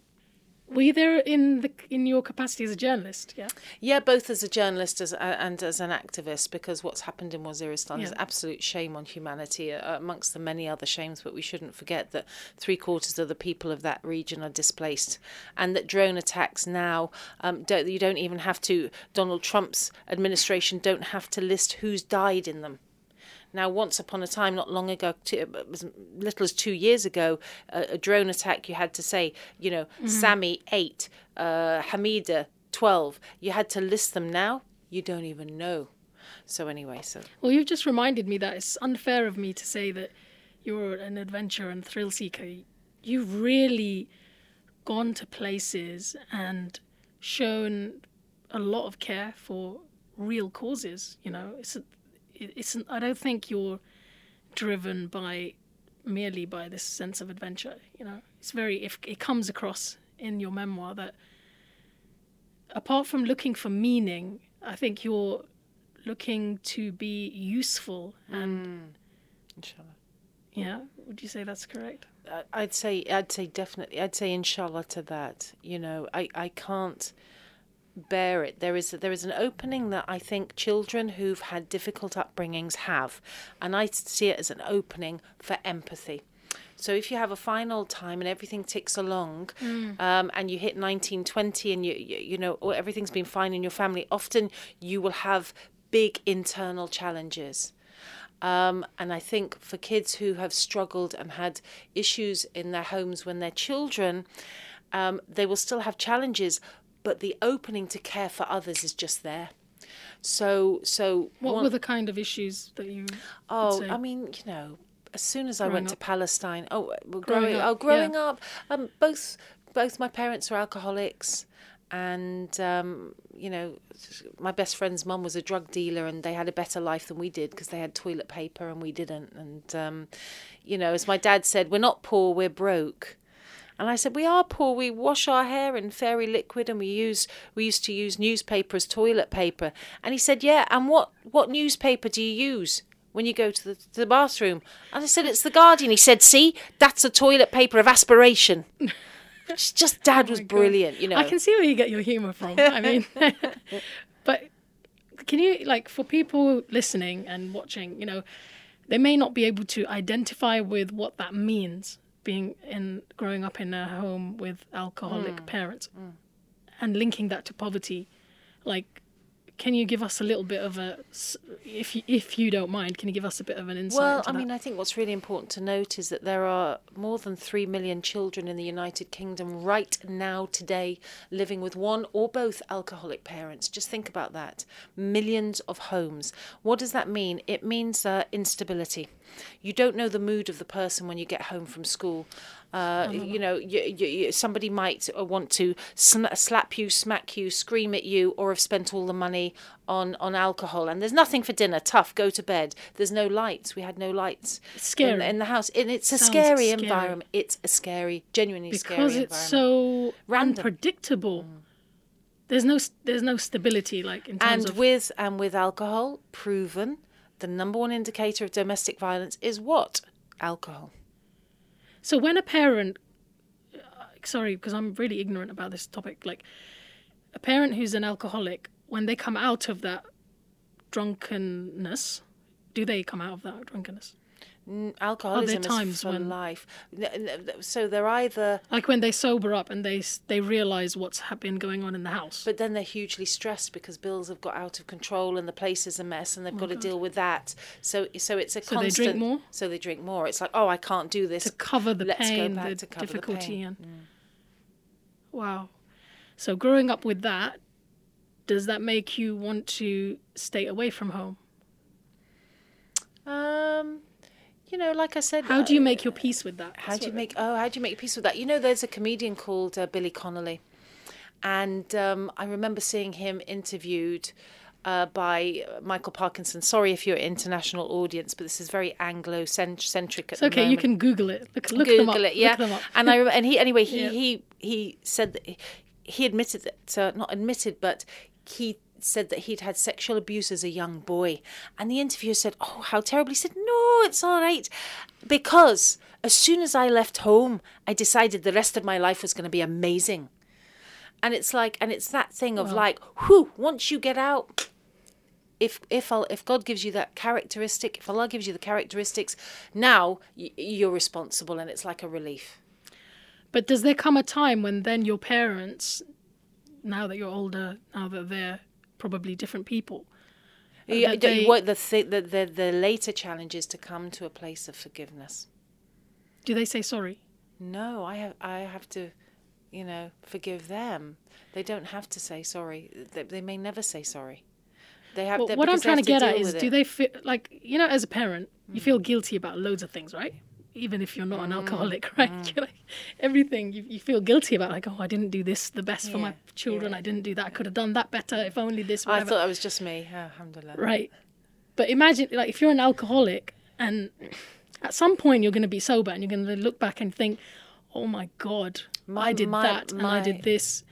Were you there in the in your capacity as a journalist? Yeah. Yeah, both as a journalist as, uh, and as an activist, because what's happened in Waziristan is Yeah. absolute shame on humanity, uh, amongst the many other shames. But we shouldn't forget that three quarters of the people of that region are displaced, and that drone attacks now um, don't, you don't even have to. Donald Trump's administration don't have to list who's died in them. Now, once upon a time, not long ago, two, as little as two years ago, a, a drone attack, you had to say, you know, Sammy, eight, uh, Hamida, 12. You had to list them now. You don't even know. So, anyway, so. Well, you've just reminded me that it's unfair of me to say that you're an adventurer and thrill seeker. You've really gone to places and shown a lot of care for real causes. You know, it's a, it- it's. An, I don't think you're driven by merely by this sense of adventure. You know, it's very. If it comes across in your memoir that apart from looking for meaning, I think you're looking to be useful and mm. Inshallah. yeah would you say that's correct I- I'd say, I'd say definitely, I'd say inshallah to that. You know, I, I can't bear it. There is there is an opening that I think children who've had difficult upbringings have, and I see it as an opening for empathy. So if you have a fine old time and everything ticks along, um, and you hit 1920 and you, you you know everything's been fine in your family, often you will have big internal challenges. Um, and I think for kids who have struggled and had issues in their homes when they're children, um, they will still have challenges, but the opening to care for others is just there. So, so what one- were the kind of issues that you Oh? I mean, you know, as soon as I Growing went to. Palestine, oh, well, Growing growing, up, oh, yeah. growing up, um, both both my parents were alcoholics, and um, you know, my best friend's mum was a drug dealer, and they had a better life than we did because they had toilet paper and we didn't. And um, you know, as my dad said, we're not poor, we're broke. And I said, we are poor. We wash our hair in fairy liquid, and we use we used to use newspaper as toilet paper. And he said, yeah. And what what newspaper do you use when you go to the to the bathroom? And I said, it's the Guardian. He said, see, that's a toilet paper of aspiration. [laughs] It's just dad oh was Oh God. brilliant, you know. i can see where you get your humor from i [laughs] mean [laughs] but can you like for people listening and watching you know they may not be able to identify with what that means being in growing up in a home with alcoholic mm. parents mm. and linking that to poverty like can you give us a little bit of a, if you, if you don't mind can you give us a bit of an insight Well, I that? mean, I think what's really important to note is that there are more than 3 million children in the United Kingdom right now, today, living with one or both alcoholic parents. Just think about that. Millions of homes. What does that mean? It means uh, instability. You don't know the mood of the person when you get home from school. Uh, you know, you, you, somebody might want to sm- slap you, smack you, scream at you, or have spent all the money on on alcohol. And there's nothing for dinner. Tough. Go to bed. There's no lights. We had no lights in, scary. in the house. And it's a Sounds scary, scary. environment. It's a scary, genuinely scary environment. because it's so Random. unpredictable. There's no there's no stability like in terms and of with and with alcohol, proven the number one indicator of domestic violence is what alcohol. So when a parent, uh, sorry, because I'm really ignorant about this topic, like a parent who's an alcoholic, when they come out of that drunkenness, do they come out of that drunkenness? Alcoholism times is for when- life. So they're either, Like when they sober up and they they realize what's been going on in the house. but then they're hugely stressed because bills have got out of control and the place is a mess and they've got to deal with that. So so it's a Oh, So they constant. drink more? So they drink more. It's like, oh, I can't do this. to cover the Let's pain, the to cover the difficulty, pain. Mm. and wow. So growing up with that, does that make you want to stay away from home? Um, you know, like I said, How do you uh, make your peace with that? How do you make? Oh, how do you make peace with that? You know, there's a comedian called uh, Billy Connolly, and um, I remember seeing him interviewed uh, by Michael Parkinson. Sorry if you're an international audience, but this is very Anglo-centric at It's okay, you can Google it. Look, look Google them up. it, yeah. Up. And I and he anyway he Yeah. he he said that he, he admitted that uh, not admitted, but he said that he'd had sexual abuse as a young boy. And the interviewer said, "Oh, how terrible!" He said, "No, it's all right, because as soon as I left home, I decided the rest of my life was going to be amazing." And it's like, and it's that thing of like, whew, once you get out, if if I'll, if God gives you that characteristic, if Allah gives you the characteristics, now you're responsible, and it's like a relief. But does there come a time when then your parents, now that you're older, now that they're probably different people, Yeah, they- what the, th- the the the later challenge is to come to a place of forgiveness. do they say sorry? No, I have I have to, you know, forgive them. They don't have to say sorry. They, they may never say sorry. They have. Well, what I'm trying to get at is, do it. they feel like you know, as a parent, Mm. you feel guilty about loads of things, right? Even if you're not an alcoholic, [laughs] Mm. right? You're [laughs] like, everything you, you feel guilty about, like, oh, I didn't do this the best for my Yeah, children. I didn't do that. I could have done that better if only this. Was I thought that was just me. Alhamdulillah. Right. But imagine, like, if you're an alcoholic and at some point you're going to be sober and you're going to look back and think, oh my God, My- I did my- that and I did this.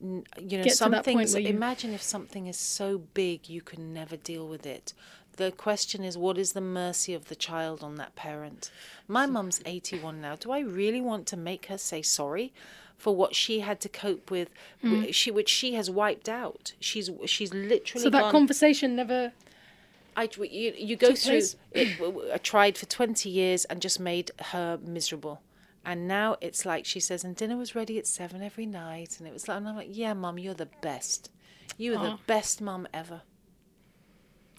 you know, get to some that point things. where you- Imagine if something is so big you can never deal with it. The question is, what is the mercy of the child on that parent? My mum's 81 now. Do I really want to make her say sorry for what she had to cope with, hmm. wh- she which she has wiped out? She's she's literally So that gone. conversation never. I, you, you go through it. I tried for 20 years and just made her miserable. And now it's like she says, and dinner was ready at seven every night. And it was like, and I'm like, yeah, mum, you're the best. You are the best mum ever.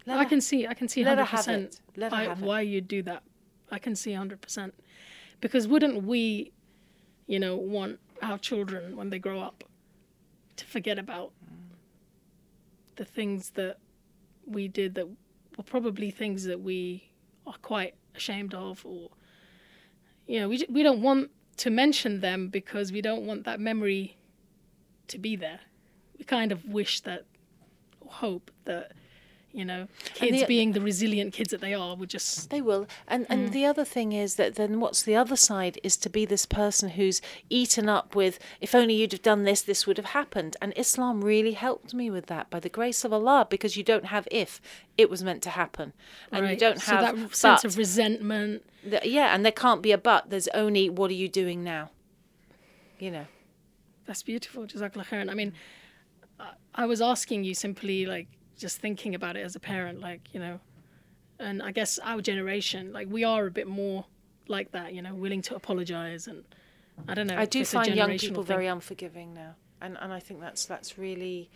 Let I her- can see. I can see hundred percent it. Let her why, have it. why you do that. I can see hundred percent because wouldn't we, you know, want our children when they grow up to forget about the things that we did that were probably things that we are quite ashamed of, or you know, we we don't want to mention them because we don't want that memory to be there. We kind of wish that, hope that, you know, kids the- being the resilient kids that they are would just They will. And Mm. and the other thing is that then what's the other side is to be this person who's eaten up with if only you'd have done this this would have happened. And Islam really helped me with that by the grace of Allah because you don't have if it was meant to happen. And you don't so have that sense of resentment. The- yeah, and there can't be a but. There's only what are you doing now? You know. That's beautiful, Jazakallah khairan. I mean, I was asking you simply like just thinking about it as a parent, like you know, and I guess our generation, like we are a bit more like that, you know, willing to apologize and I don't know. I do find young people thing. very unforgiving now, and and I think that's that's really,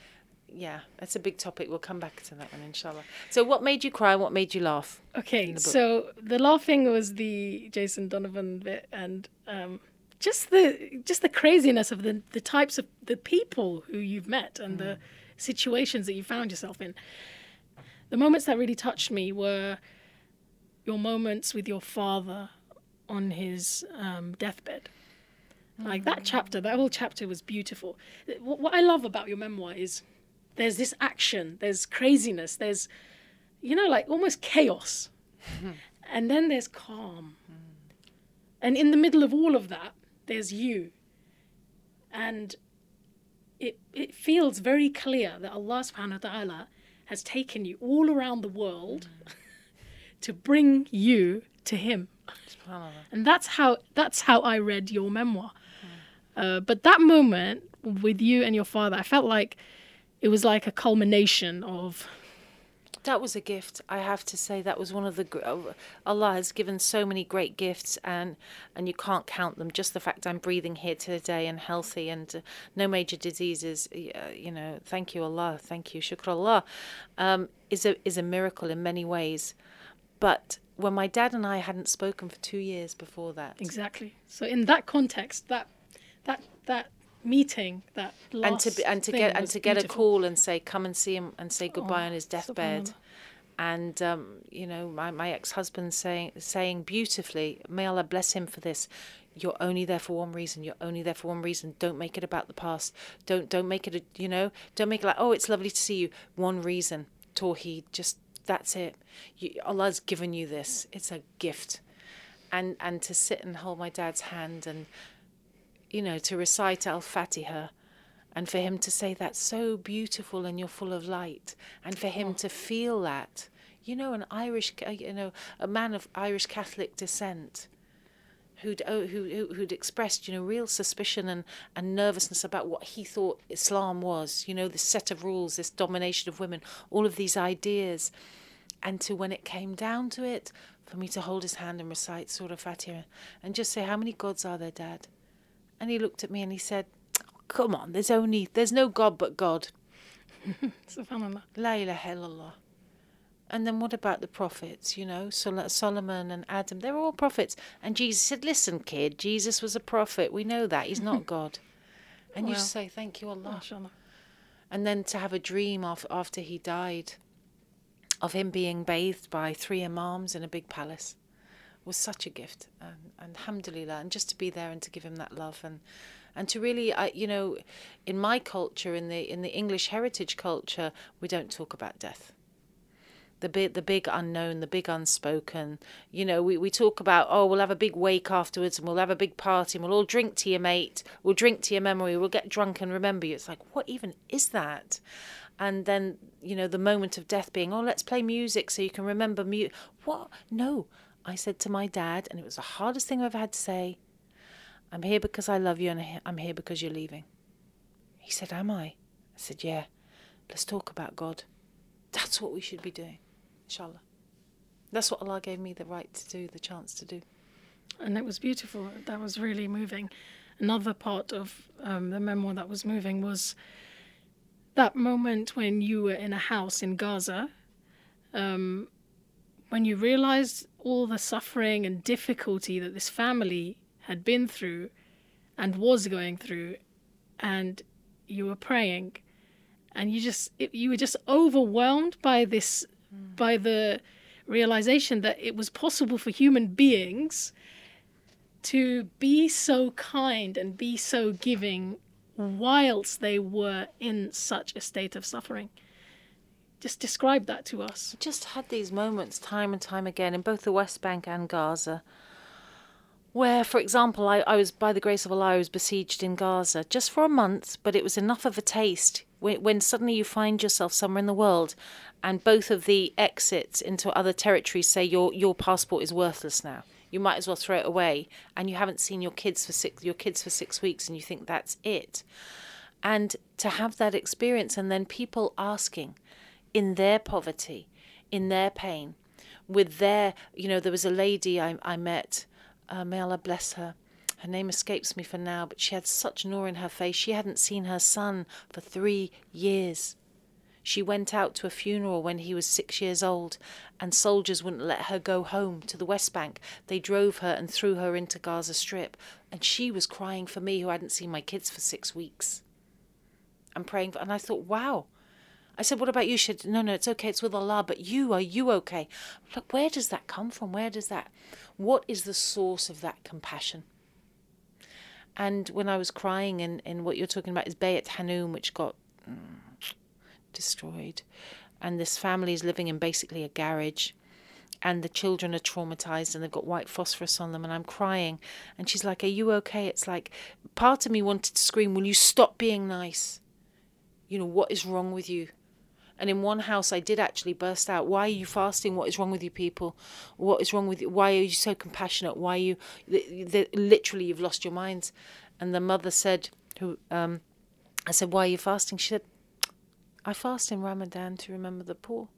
yeah, that's a big topic. We'll come back to that one, inshallah. So, what made you cry? What made you laugh? Okay, the so the laughing was the Jason Donovan bit, and um, just the just the craziness of the the types of the people who you've met and the situations that you found yourself in. The moments that really touched me were your moments with your father on his um, deathbed, Like that chapter, that whole chapter was beautiful. What, what I love about your memoir is there's this action, there's craziness, there's, you know, like almost chaos. [laughs] and then there's calm. And in the middle of all of that, there's you. And it, it feels very clear that Allah subhanahu wa ta'ala has taken you all around the world [laughs] to bring you to Him. And that's how that's how I read your memoir. Uh, but that moment with you and your father, I felt like it was like a culmination of That was a gift. I have to say that was one of the uh, Allah has given so many great gifts and and you can't count them. Just the fact I'm breathing here today and healthy and uh, no major diseases. Uh, you know, thank you Allah, thank you, shukr um, is a is a miracle in many ways. But when my dad and I hadn't spoken for two years before that, exactly. So in that context, that that that meeting, that last and to be, and to get and to get a call and say come and see him and say goodbye Oh, on his deathbed. and um, you know my, my ex-husband saying saying beautifully may allah bless him for this. You're only there for one reason. You're only there for one reason. Don't make it about the past. Don't don't make it a you know don't make it like oh it's lovely to see you. One reason tawheed just that's it. You, allah's given you this. It's a gift. And and to sit and hold my dad's hand and you know, to recite Al Fatiha and for him to say that's so beautiful and you're full of light and for him to feel that, you know, an Irish, uh, you know, a man of Irish Catholic descent who'd, oh, who, who- who'd expressed, you know, real suspicion and, and nervousness about what he thought Islam was, you know, this set of rules, this domination of women, all of these ideas. And to when it came down to it, for me to hold his hand and recite Surah Fatiha and just say, How many gods are there, Dad? And he looked at me and he said, Come on, there's only, there's no God but God. [laughs] Subhanallah. La ilaha illallah. And then what about the prophets, you know, Sol- Solomon and Adam? They're all prophets. And Jesus said, Listen, kid, Jesus was a prophet. We know that. He's not [laughs] God. And you say, Thank you, Allah. MashaAllah. And then to have a dream of, after he died of him being bathed by three imams in a big palace was such a gift. And, and alhamdulillah, and just to be there and to give him that love and and to really, I, you know, in my culture, in the in the English heritage culture, we don't talk about death. The big, the big unknown, the big unspoken. You know, we, we talk about, oh, we'll have a big wake afterwards and we'll have a big party and we'll all drink to your mate, we'll drink to your memory, we'll get drunk and remember you. It's like, what even is that? And then, you know, the moment of death being, oh, let's play music so you can remember What? No. I said to my dad, and it was the hardest thing I've ever had to say, I'm here because I love you and I'm here because you're leaving. He said, Am I? I said, Yeah. Let's talk about God. That's what we should be doing, inshallah. That's what Allah gave me the right to do, the chance to do. and it was beautiful. That was really moving. Another part of um, the memoir that was moving was that moment when you were in a house in Gaza, um, when you realized all the suffering and difficulty that this family had been through and was going through, and you were praying, and you just it, you were just overwhelmed by this, mm. by the realization that it was possible for human beings to be so kind and be so giving whilst they were in such a state of suffering. Just describe that to us. just had these moments time and time again in both the West Bank and Gaza, where, for example, I, I was, by the grace of Allah, I was besieged in Gaza just for a month, but it was enough of a taste when, when suddenly you find yourself somewhere in the world and both of the exits into other territories say your, your passport is worthless now. You might as well throw it away, and you haven't seen your kids for six your kids for six weeks, and you think that's it. And to have that experience, and then people asking, in their poverty, in their pain, with their, you know, there was a lady I, I met, uh, may Allah bless her. Her name escapes me for now, but she had such nur in her face. She hadn't seen her son for three years. She went out to a funeral when he was six years old, and soldiers wouldn't let her go home to the West Bank. They drove her and threw her into Gaza Strip, and she was crying for me who hadn't seen my kids for six weeks. And praying for, and I thought, wow. I said, what about you? She said, no, no, it's okay, it's with Allah, but you, are you okay? Look, where does that come from? Where does that, what is the source of that compassion? And when I was crying, and, and what you're talking about is Beit Hanoun, which got mm, destroyed. And this family is living in basically a garage. And the children are traumatized and they've got white phosphorus on them. And I'm crying. And she's like, Are you okay? It's like, part of me wanted to scream, Will you stop being nice? You know, what is wrong with you? And in one house, I did actually burst out. Why are you fasting? What is wrong with you people? What is wrong with you? Why are you so compassionate? Why are you literally you've lost your minds? And the mother said, "Who?" Um, I said, "Why are you fasting?" She said, "I fast in Ramadan to remember the poor."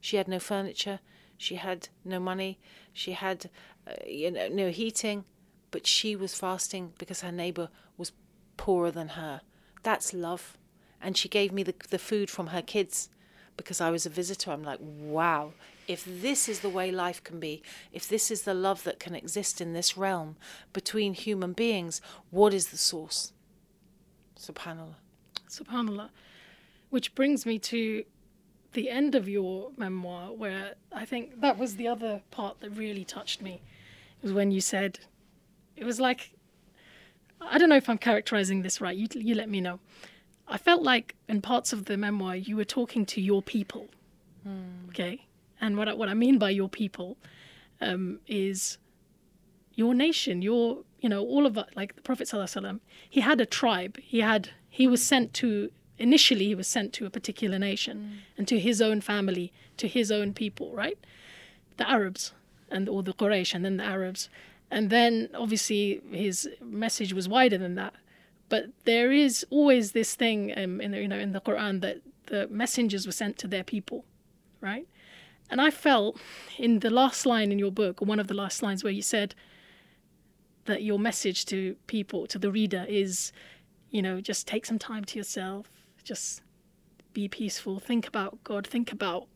She had no furniture. She had no money. She had, uh, you know, no heating, but she was fasting because her neighbor was poorer than her. That's love and she gave me the, the food from her kids because I was a visitor. I'm like, wow, if this is the way life can be, if this is the love that can exist in this realm between human beings, what is the source? Subhanallah. Subhanallah. Which brings me to the end of your memoir, where I think that was the other part that really touched me. It was when you said, it was like, I don't know if I'm characterizing this right, you, you let me know I felt like in parts of the memoir you were talking to your people. Mm. Okay, and what I, what I mean by your people um, is your nation, your you know all of us. Like the Prophet sallallahu he had a tribe. He had he was sent to initially he was sent to a particular nation mm. and to his own family, to his own people, right? The Arabs and or the Quraysh, and then the Arabs, and then obviously his message was wider than that. But there is always this thing um, in the, you know in the Quran that the messengers were sent to their people, right? And I felt in the last line in your book, or one of the last lines, where you said that your message to people, to the reader, is, you know, just take some time to yourself, just be peaceful, think about God, think about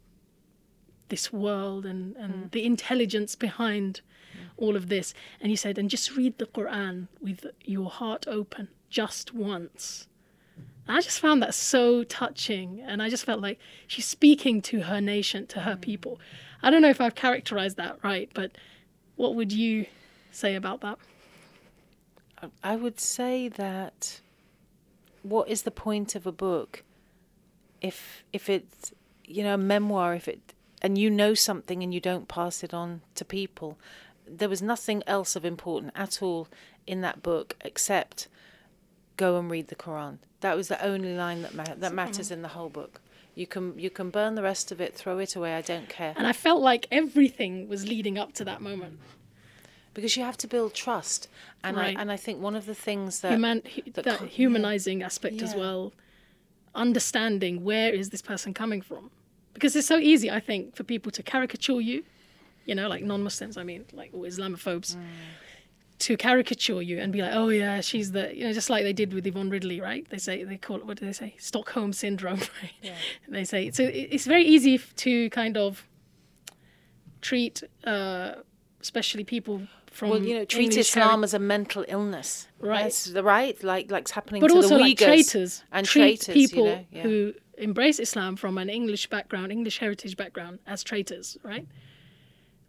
this world and, and mm. the intelligence behind mm. all of this. And you said, and just read the Quran with your heart open just once. I just found that so touching, and I just felt like she's speaking to her nation, to her mm. people. I don't know if I've characterized that right, but what would you say about that? I would say that what is the point of a book if if it's you know a memoir if it and you know something and you don't pass it on to people there was nothing else of important at all in that book except go and read the Quran. That was the only line that ma- that matters in the whole book. You can you can burn the rest of it, throw it away. I don't care. And I felt like everything was leading up to that moment. Because you have to build trust, and right. I and I think one of the things that Human, that, that humanizing yeah. aspect yeah. as well, understanding where is this person coming from, because it's so easy I think for people to caricature you, you know, like non-Muslims. I mean, like or Islamophobes. Mm to caricature you and be like, oh yeah, she's the you know just like they did with Yvonne Ridley, right? They say they call it what do they say Stockholm syndrome, [laughs] right? Yeah. They say so. It's very easy to kind of treat, uh, especially people from well, you know, treat English Islam as a mental illness, right? That's the right, like like's happening but to also the like traitors and treat traitors, people you know? yeah. who embrace Islam from an English background, English heritage background, as traitors, right?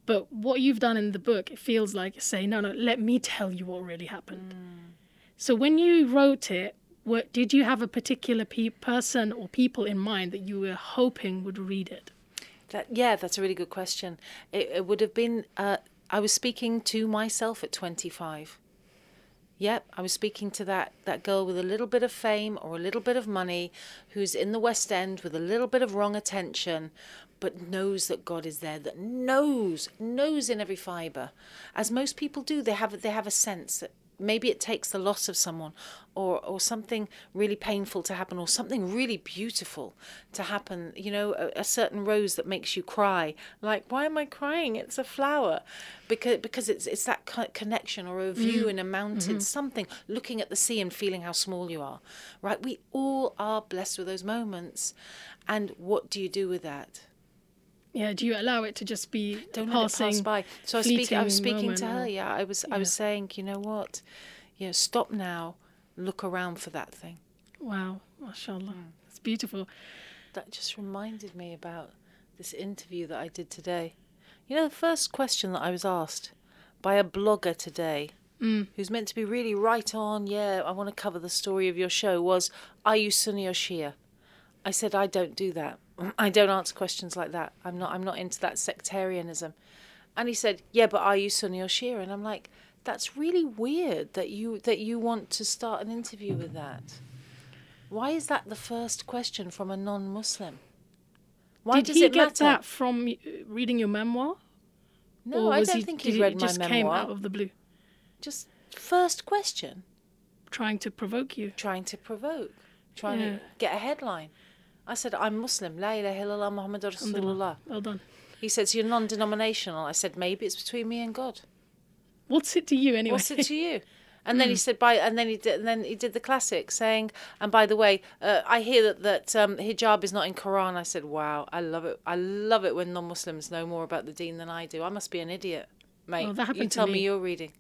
But what you've done in the book, it feels like say, no, no, let me tell you what really happened. Mm. So when you wrote it, what, did you have a particular pe- person or people in mind that you were hoping would read it? That, yeah, that's a really good question. It, it would have been, uh, I was speaking to myself at 25. Yep, I was speaking to that, that girl with a little bit of fame or a little bit of money who's in the West End with a little bit of wrong attention, but knows that God is there, that knows, knows in every fibre. As most people do, they have they have a sense that maybe it takes the loss of someone or or something really painful to happen or something really beautiful to happen you know a, a, certain rose that makes you cry like why am i crying it's a flower because because it's it's that connection or a view mm. in a mountain mm-hmm. something looking at the sea and feeling how small you are right we all are blessed with those moments and what do you do with that yeah, do you allow it to just be don't passing, let it pass by? So I was speaking. I was speaking to her. Yeah, I was. Yeah. I was saying, you know what? You know, stop now. Look around for that thing. Wow, mashallah, mm. it's beautiful. That just reminded me about this interview that I did today. You know, the first question that I was asked by a blogger today who's meant to be really right on, yeah, I want to cover the story of your show, was, Are you Sunni or Shia? I said, I don't do that. I don't answer questions like that. I'm not I'm not into that sectarianism. And he said, Yeah, but are you Sunni or Shia? And I'm like, That's really weird that you that you want to start an interview with that. Why is that the first question from a non Muslim? Why Did does he it get matter? that from reading your memoir? No, Or I don't he, think he read my just came out of the blue, Just first question. trying to provoke you. trying to provoke, trying Yeah. to get a headline. I said, I'm Muslim. La ilaha illallah Muhammad Rasulullah. Well done. He says, You're non denominational. I said, Maybe it's between me and God. What's it to you anyway? What's it to you? And then he said, "By," and then he did, and then he did the classic, saying, "And by the way, uh, I hear that that um, hijab is not in Quran." I said, "Wow, I love it. I love it when non-Muslims know more about the Deen than I do. I must be an idiot, mate. You tell me me. you're reading.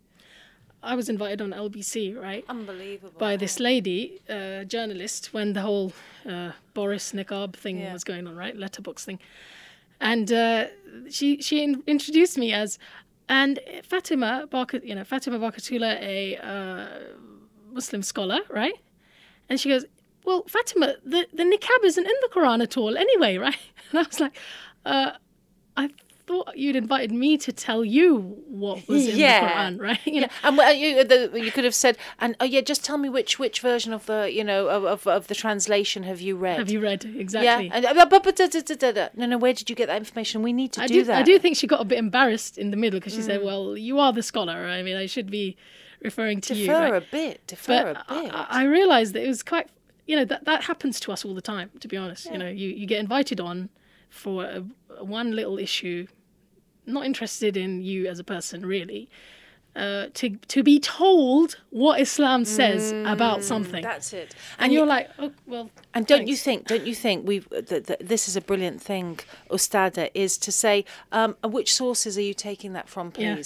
I was invited on LBC, right? Unbelievable. by this lady, uh, journalist, when the whole uh, Boris Niqab thing Yeah. was going on, right? Letterbox thing, and uh, she she in- introduced me as and Fatima Barka, you know Fatima Barkatullah, a uh, Muslim scholar, right? And she goes, "Well, Fatima, the the niqab isn't in the Quran at all, anyway, [laughs] right?" And I was like, uh, "I thought you'd invited me to tell you what was in Yeah. the Quran, [laughs] right?" You know, And well, you, the, you could have said, and oh yeah, just tell me which which version of the you know of of, of the translation have you read? have you read exactly? Yeah, and, uh, but, but, da, da, da, no, no. Where did you get that information? We need to I do, do, that. Mm. I do think she got a bit embarrassed in the middle because she said, "Well, you are the scholar. I mean, I should be referring to you." Defer right? a bit. Defer But a bit. I, I realised that it was quite, you know, that that happens to us all the time. To be honest, you know, you you get invited on for a one little issue, not interested in you as a person really. Uh, to to be told what Islam says about something, Mm, That's it. and you're like, oh well. And don't you think? Don't you think we've? That, that this is a brilliant thing, Ustada, is to say um, which sources are you taking that from, Yeah.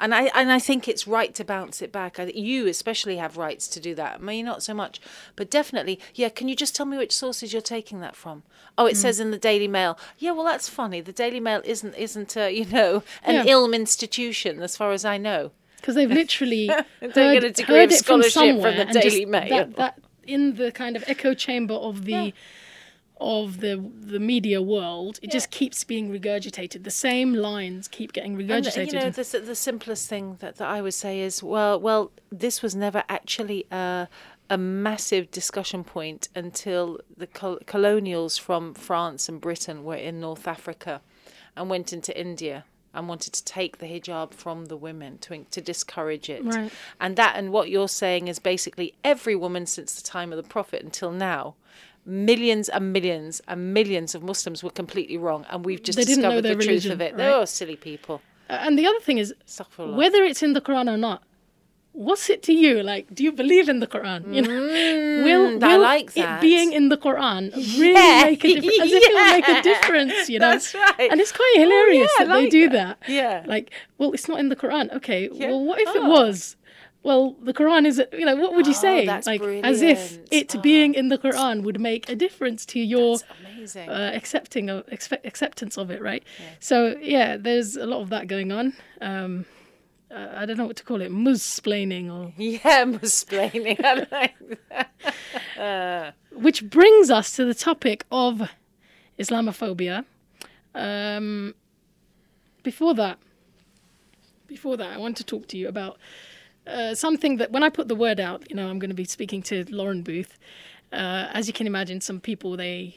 And I and I think it's right to bounce it back. I, you especially have rights to do that. Maybe not so much, but definitely, yeah. Can you just tell me which sources you're taking that from? Oh, Mm. it says in the Daily Mail. Yeah, well, that's funny. The Daily Mail isn't isn't uh, you know an Yeah. ilm institution as far as I know. because they've literally [laughs] heard, get a degree heard of it from scholarship from somewhere the Daily Mail. That, that in the kind of echo chamber of the of the the media world, it just keeps being regurgitated. The same lines keep getting And, regurgitated. you know, the, the simplest thing that, that I would say is, well, well, this was never actually a, a massive discussion point until the col- colonials from France and Britain were in North Africa and went into India and wanted to take the hijab from the women to to discourage it. Right. And that and what you're saying is basically every woman since the time of the Prophet until now. Millions and millions and millions of Muslims were completely wrong, and we've just They didn't know discovered the their truth of religion, it. right? Oh, silly people. and the other thing is, whether it's in the Quran or not, what's it to you? Like, do you believe in the Quran? You know, will, Mm, I will like it being in the Quran really Yeah. make a difference? As if it will make a [laughs] difference, you know? That's right. And it's quite hilarious yeah, I that they do that. that. Yeah. Like, well, it's not in the Quran. Okay, Yeah. well, what if it Oh. was? Well, the Quran is, you know, what would you Oh, say? that's like, as if it Oh. being in the Quran would make a difference to your uh, accepting of expe- acceptance of it, right? So yeah, there's a lot of that going on. Um, uh, I don't know what to call it, musplaining, or [laughs] yeah, musplaining. I like that. [laughs] Uh, which brings us to the topic of Islamophobia. Um, before that, before that, I want to talk to you about uh, something that when I put the word out, you know, I'm going to be speaking to Lauren Booth. Uh, as you can imagine, some people they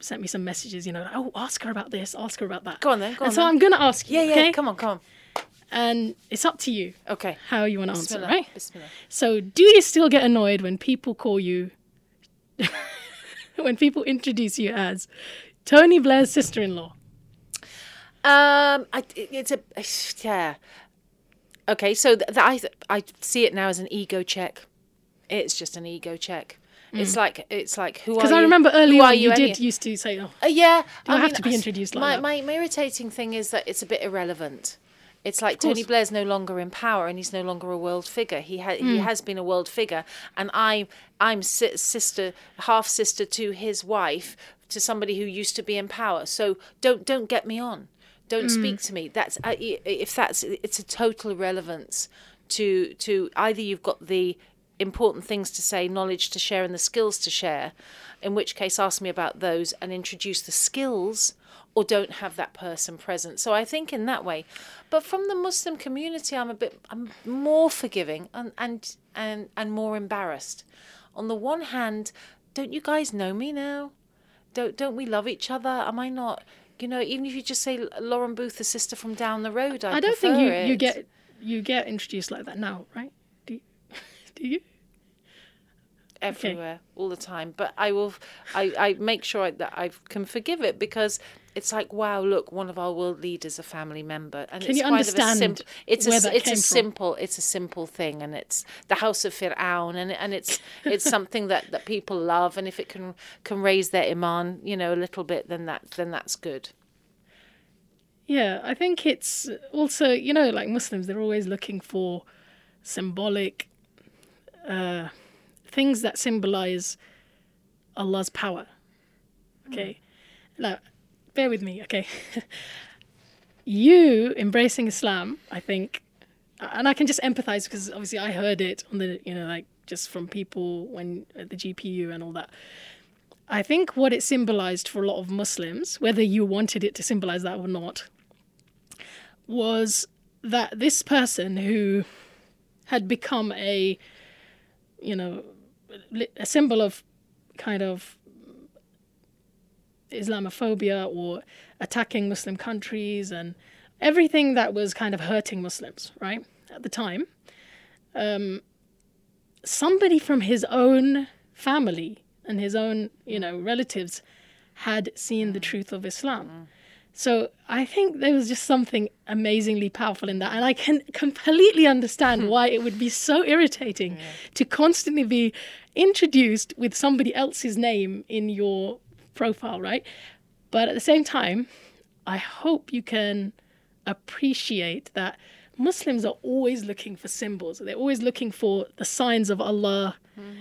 sent me some messages, you know, oh, ask her about this, ask her about that. Go on then, go and on so then. I'm going to ask you, yeah, yeah. okay? Come on, come on. And it's up to you Okay. how you want to answer, right? Bismillah. So, do you still get annoyed when people call you, [laughs] when people introduce you as Tony Blair's sister-in-law? Um, I, it- it's a [sighs] yeah. Okay, so th- th- I I see it now as an ego check. It's just an ego check. It's like it's like who are Because you? Mm. I remember early on you, you did used to say, "Oh, Uh, yeah. Do I have to be introduced like my, that? My, my irritating thing is that it's a bit irrelevant. It's like Tony. Blair's no longer in power and he's no longer a world figure. He ha- he Hmm. has been a world figure, and I I'm si- sister, half sister to his wife, to somebody who used to be in power. So don't don't get me on. Don't Hmm. speak to me. That's if that's it's a total irrelevance to to either you've got the important things to say, knowledge to share, and the skills to share, in which case ask me about those and introduce the skills, or don't have that person present. So I think in that way, but from the Muslim community, I'm a bit I'm more forgiving and and and, and more embarrassed. On the one hand, don't you guys know me now? Don't don't we love each other? Am I not? You know, even if you just say Lauren Booth, the sister from down the road, I, I don't think you, you it. get you get introduced like that now, right? Do you? [laughs] Do you? everywhere all the time. But I will, I, I make sure that I can forgive it because it's like, wow, look, one of our world leaders, a family member, and Can it's you quite of a understand simple. It's a, it's a from? simple, it's a simple thing, and it's the House of Fir'aun, and and it's it's [laughs] something that that people love, and if it can can raise their iman, you know, a little bit, then that then that's good. Yeah, I think it's also you know like Muslims, they're always looking for symbolic uh, things that symbolize Allah's power. Okay, now bear with me. Okay, [laughs] you embracing Islam, I think, and I can just empathize because obviously I heard it on the you know like just from people when at the GPU and all that. I think what it symbolized for a lot of Muslims, whether you wanted it to symbolize that or not, was that this person who had become a, you know, a symbol of kind of Islamophobia or attacking Muslim countries and everything that was kind of hurting Muslims, right, at the time. Um, somebody from his own family and his own, you know, relatives had seen the truth of Islam. So I think there was just something amazingly powerful in that. And I can completely understand why it would be so irritating to constantly be introduced with somebody else's name in your profile, right? But at the same time, I hope you can appreciate that Muslims are always looking for symbols. They're always looking for the signs of Allah,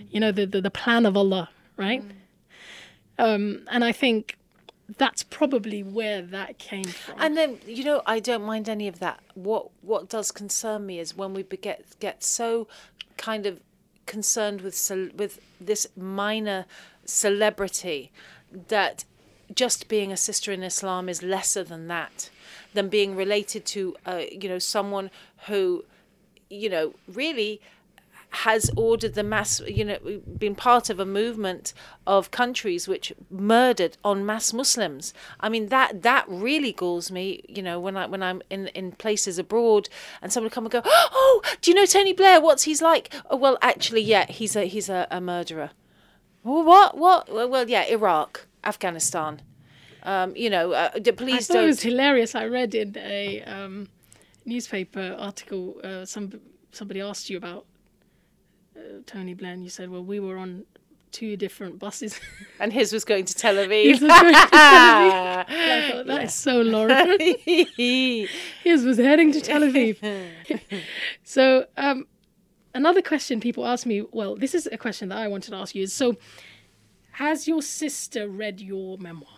you know, the, the, the plan of Allah, right? Um, and I think that's probably where that came from. And then you know, I don't mind any of that. What what does concern me is when we get get so kind of concerned with with this minor celebrity that just being a sister in Islam is lesser than that, than being related to uh, you know someone who you know really has ordered the mass, you know, been part of a movement of countries which murdered on mass Muslims. I mean, that that really galls me. You know, when I when I'm in in places abroad and someone come and go, [gasps] oh, do you know Tony Blair? What's he's like? Oh, well, actually, yeah, he's a he's a, a murderer. Well, what what? Well, yeah, Iraq, Afghanistan. Um, you know, uh, d- I please thought it don't. was hilarious. I read in a um, newspaper article, uh, some somebody asked you about uh, Tony Blair, and you said, "Well, we were on two different buses." [laughs] and his was going to Tel [laughs] Aviv. His was going to Tel Aviv. [laughs] I thought, that is so Lauren. His was heading to Tel Aviv. so, um, another question people ask me. Well, this is a question that I wanted to ask you. Is so, has your sister read your memoir?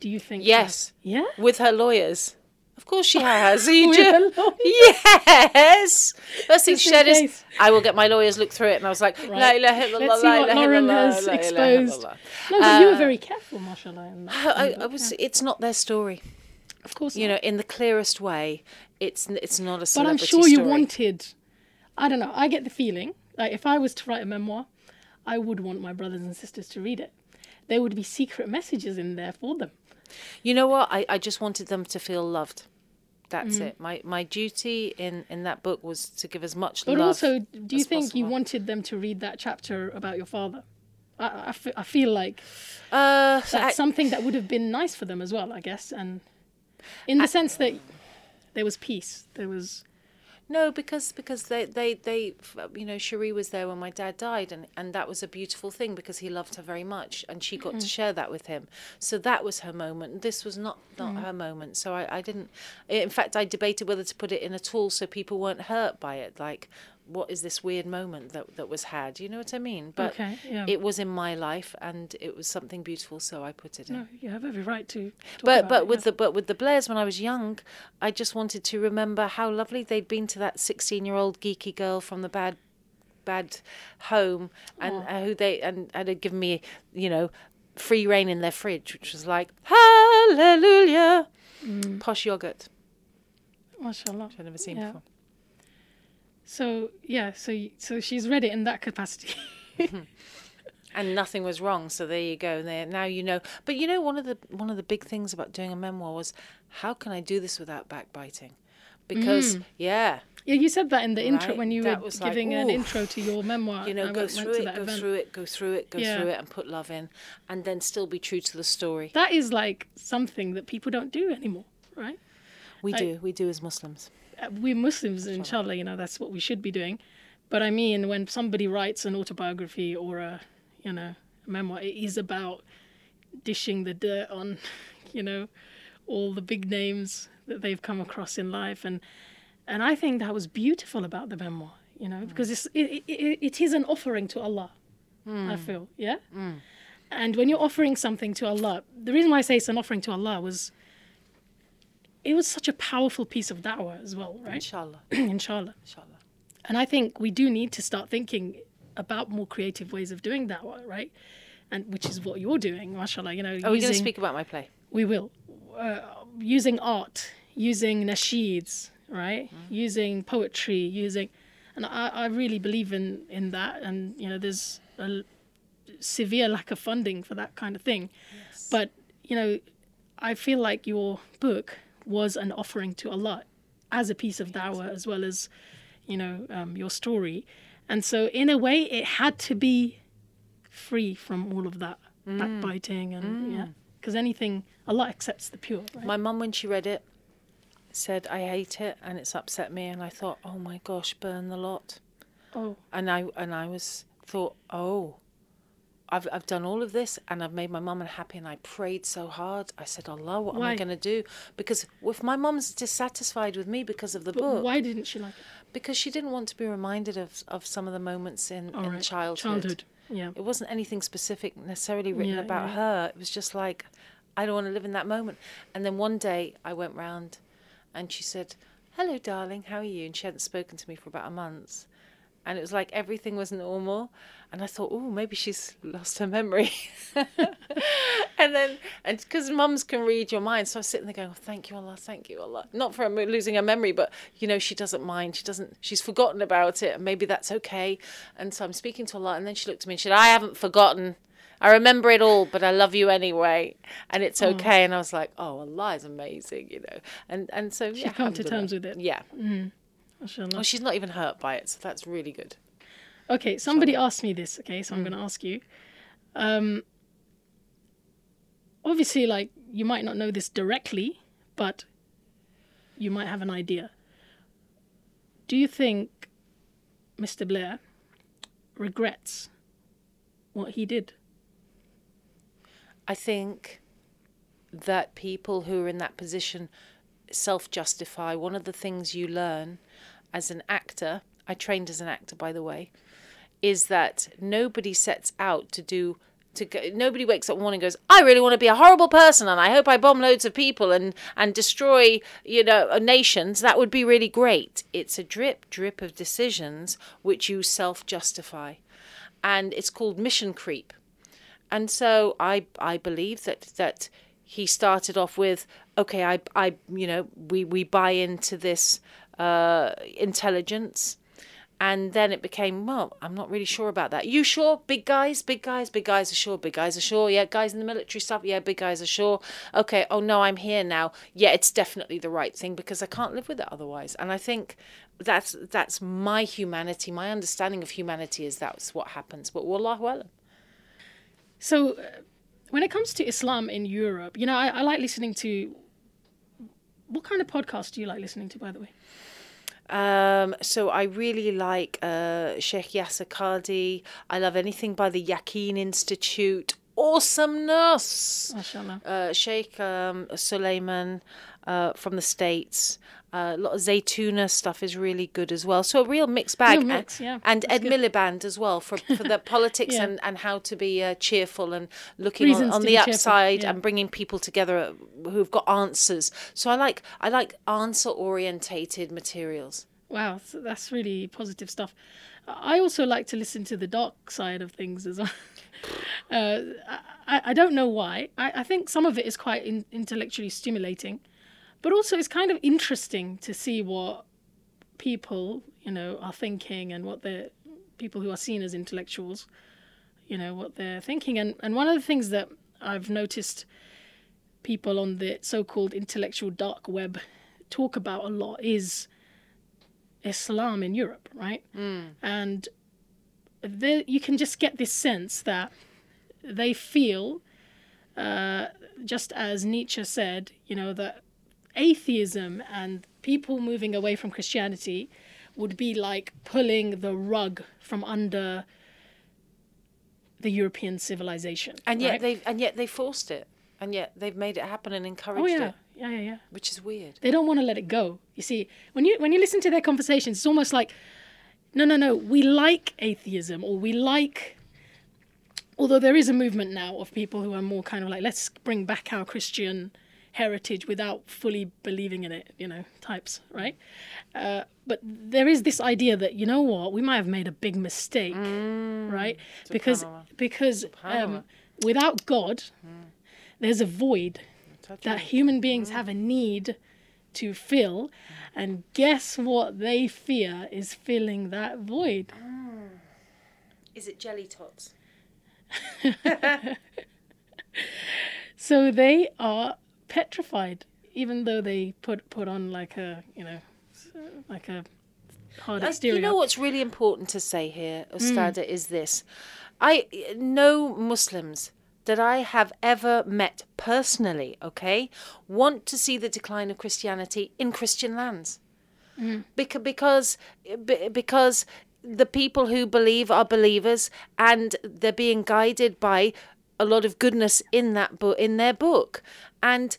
Do you think? Yes. has? Yeah. with her lawyers. Of course she has. [laughs] You With her lawyers? Yes. First thing she said is. I will get my lawyers look through it. And I was like, La Right. ilaha illallah, Let's see la what Lauren has exposed. No, but you were Uh, very careful, mashallah. In that. I, I was. It's not their story. of course, You not. know, in the clearest way, it's it's not a serious story. but I'm sure you story. wanted. I don't know. I get the feeling like if I was to write a memoir, I would want my brothers and sisters to read it. There would be secret messages in there for them. You know what? I, I just wanted them to feel loved. That's Mm. it. My my duty in in that book was to give as much But love. But also, do you think you wanted them to read that chapter about your father? I, I, feel like uh, that's I- something that would have been nice for them as well, I guess. And in the sense that there was peace, there was. No, because because they they they you know Cherie was there when my dad died, and and that was a beautiful thing because he loved her very much, and she got Mm-hmm. to share that with him. So that was her moment. This was not not Mm. her moment. So I I didn't. In fact, I debated whether to put it in at all so people weren't hurt by it. Like, what is this weird moment that that was had? You know what I mean? But Okay, yeah. it was in my life, and it was something beautiful, so I put it in. No, you have every right to. But but it, with yeah. the but with the Blairs when I was young, I just wanted to remember how lovely they'd been to that sixteen year old geeky girl from the bad bad home and uh, who they and, and had given me you know free reign in their fridge, which was like hallelujah, posh yogurt mashallah. which I'd never seen Yeah. before. So yeah, so so she's read it in that capacity. [laughs] and nothing was wrong. So there you go. There now you know. But you know, one of the one of the big things about doing a memoir was how can I do this without backbiting? Because mm. yeah, yeah, you said that in the intro Right, when you that were was like, giving an intro to your memoir. you know, go went, went through to it, go through it, go through it, go Yeah. through it, and put love in, and then still be true to the story. That is like something that people don't do anymore, right? We I- do, we do as Muslims. We're Muslims, inshallah, you know, that's what we should be doing. But I mean, when somebody writes an autobiography or a, you know, a memoir, it is about dishing the dirt on, [laughs] you know, all the big names that they've come across in life, and and I think that was beautiful about the memoir, you know, mm. because it's it, it, it is an offering to Allah. Mm. I feel, yeah. Mm. And when you're offering something to Allah, the reason why I say it's an offering to Allah was. It was such a powerful piece of da'wah as well, right? Inshallah, [clears throat] Inshallah. inshallah. And I think we do need to start thinking about more creative ways of doing that, right? And which is what you're doing, mashallah. You know, Are we going to speak about my play? we will uh, using art, using nasheeds, right? Using poetry, using, and I, I really believe in in that. And you know, there's a severe lack of funding for that kind of thing. yes. But you know, I feel like your book was an offering to Allah as a piece of dawah as well as, you know, um, your story. And so in a way, it had to be free from all of that backbiting and yeah, because anything Allah accepts the pure. Right? My mum, when she read it, said, "I hate it, and it's upset me." And I thought, "Oh my gosh, burn the lot." oh, and I and I was thought, oh, I've I've done all of this and I've made my mum unhappy and I prayed so hard. I said, Allah, what am I going to do? Because if my mum's dissatisfied with me because of the but book, why didn't she like it? because she didn't want to be reminded of of some of the moments in, All in right, childhood. Childhood. Yeah. It wasn't anything specific necessarily written Yeah, about yeah. her. It was just like, I don't want to live in that moment. And then one day I went round and she said, Hello, darling, how are you? And she hadn't spoken to me for about a month. And it was like everything was normal. And I thought, oh, maybe she's lost her memory. [laughs] and then, and because mums can read your mind. So I was sitting there going, oh, thank you, Allah, thank you, Allah. Not for losing her memory, but, you know, she doesn't mind. She doesn't, she's forgotten about it. And maybe that's okay. And so I'm speaking to Allah. And then she looked at me and she said, I haven't forgotten. I remember it all, but I love you anyway, and it's mm. okay. And I was like, "Oh, Allah is amazing," you know. And and so yeah, come to terms with it. Yeah. Mm. Mashallah. Well, she's not even hurt by it, so that's really good. Okay, somebody asked me this, okay, so I'm going to ask you. Um, obviously, like, you might not know this directly, but you might have an idea. Do you think Mr. Blair regrets what he did? I think that people who are in that position self justify. One of the things you learn as an actor, I trained as an actor, by the way, is that nobody sets out to do. To go, nobody wakes up one morning and goes, I really want to be a horrible person, and I hope I bomb loads of people and and destroy, you know, uh, nations. That would be really great. It's a drip drip of decisions which you self justify, and it's called mission creep. And so I I believe that that he started off with okay I I you know we we buy into this uh, intelligence. And then it became, well, I'm not really sure about that. You sure? Big guys, big guys, big guys are sure, big guys are sure. Yeah, guys in the military stuff, yeah, big guys are sure. Okay, oh no, I'm here now. Yeah, it's definitely the right thing because I can't live with it otherwise. And I think that's that's my humanity, my understanding of humanity is that's what happens. But wallahu alam. So, uh, when it comes to Islam in Europe, you know, I, I like listening to. What kind of podcast do you like listening to, by the way? Um, so I really like uh, Sheikh Yasir Qadhi. I love anything by the Yaqeen Institute. Awesomeness. Uh, Sheikh um, Suleiman uh, from the States. Uh, a lot of Zaytuna stuff is really good as well. So a real mixed bag. Real And- yeah. And Ed good. Miliband as well for, for the [laughs] politics Yeah. and, and how to be uh, cheerful and looking on, Reasons on to the upside yeah. and bringing people together who've got answers. So I like I like answer orientated materials. Wow, so that's really positive stuff. I also like to listen to the dark side of things as well. [laughs] Uh, I, I don't know why. I, I think some of it is quite in, intellectually stimulating, but also it's kind of interesting to see what people, you know, are thinking and what the people who are seen as intellectuals, you know, what they're thinking. And and one of the things that I've noticed people on the so-called intellectual dark web talk about a lot is Islam in Europe, right? And there, you can just get this sense that they feel, uh, just as Nietzsche said, you know, that atheism and people moving away from Christianity would be like pulling the rug from under the European civilization. And yet right? they and yet they forced it. And yet they've made it happen and encouraged oh yeah, it, yeah, yeah, yeah. which is weird. They don't want to let it go. You see, when you when you listen to their conversations, it's almost like, no, no, no. We like atheism, or we like. Although there is a movement now of people who are more kind of like, let's bring back our Christian heritage without fully believing in it, you know, types, right? Uh, but there is this idea that you know what, we might have made a big mistake, right? Because Subhanallah. because Subhanallah. um, without God, there's a void that human beings have a need to fill and guess what they fear is filling that void ah. Is it jelly tots? [laughs] so they are petrified even though they put put on like a you know like a hard I- exterior You know what's really important to say here, hmm. Ustada, is this. I no Muslims that I have ever met personally, okay, want to see the decline of Christianity in Christian lands. Mm. Because because be- because the people who believe are believers and they're being guided by a lot of goodness in that book in their book. And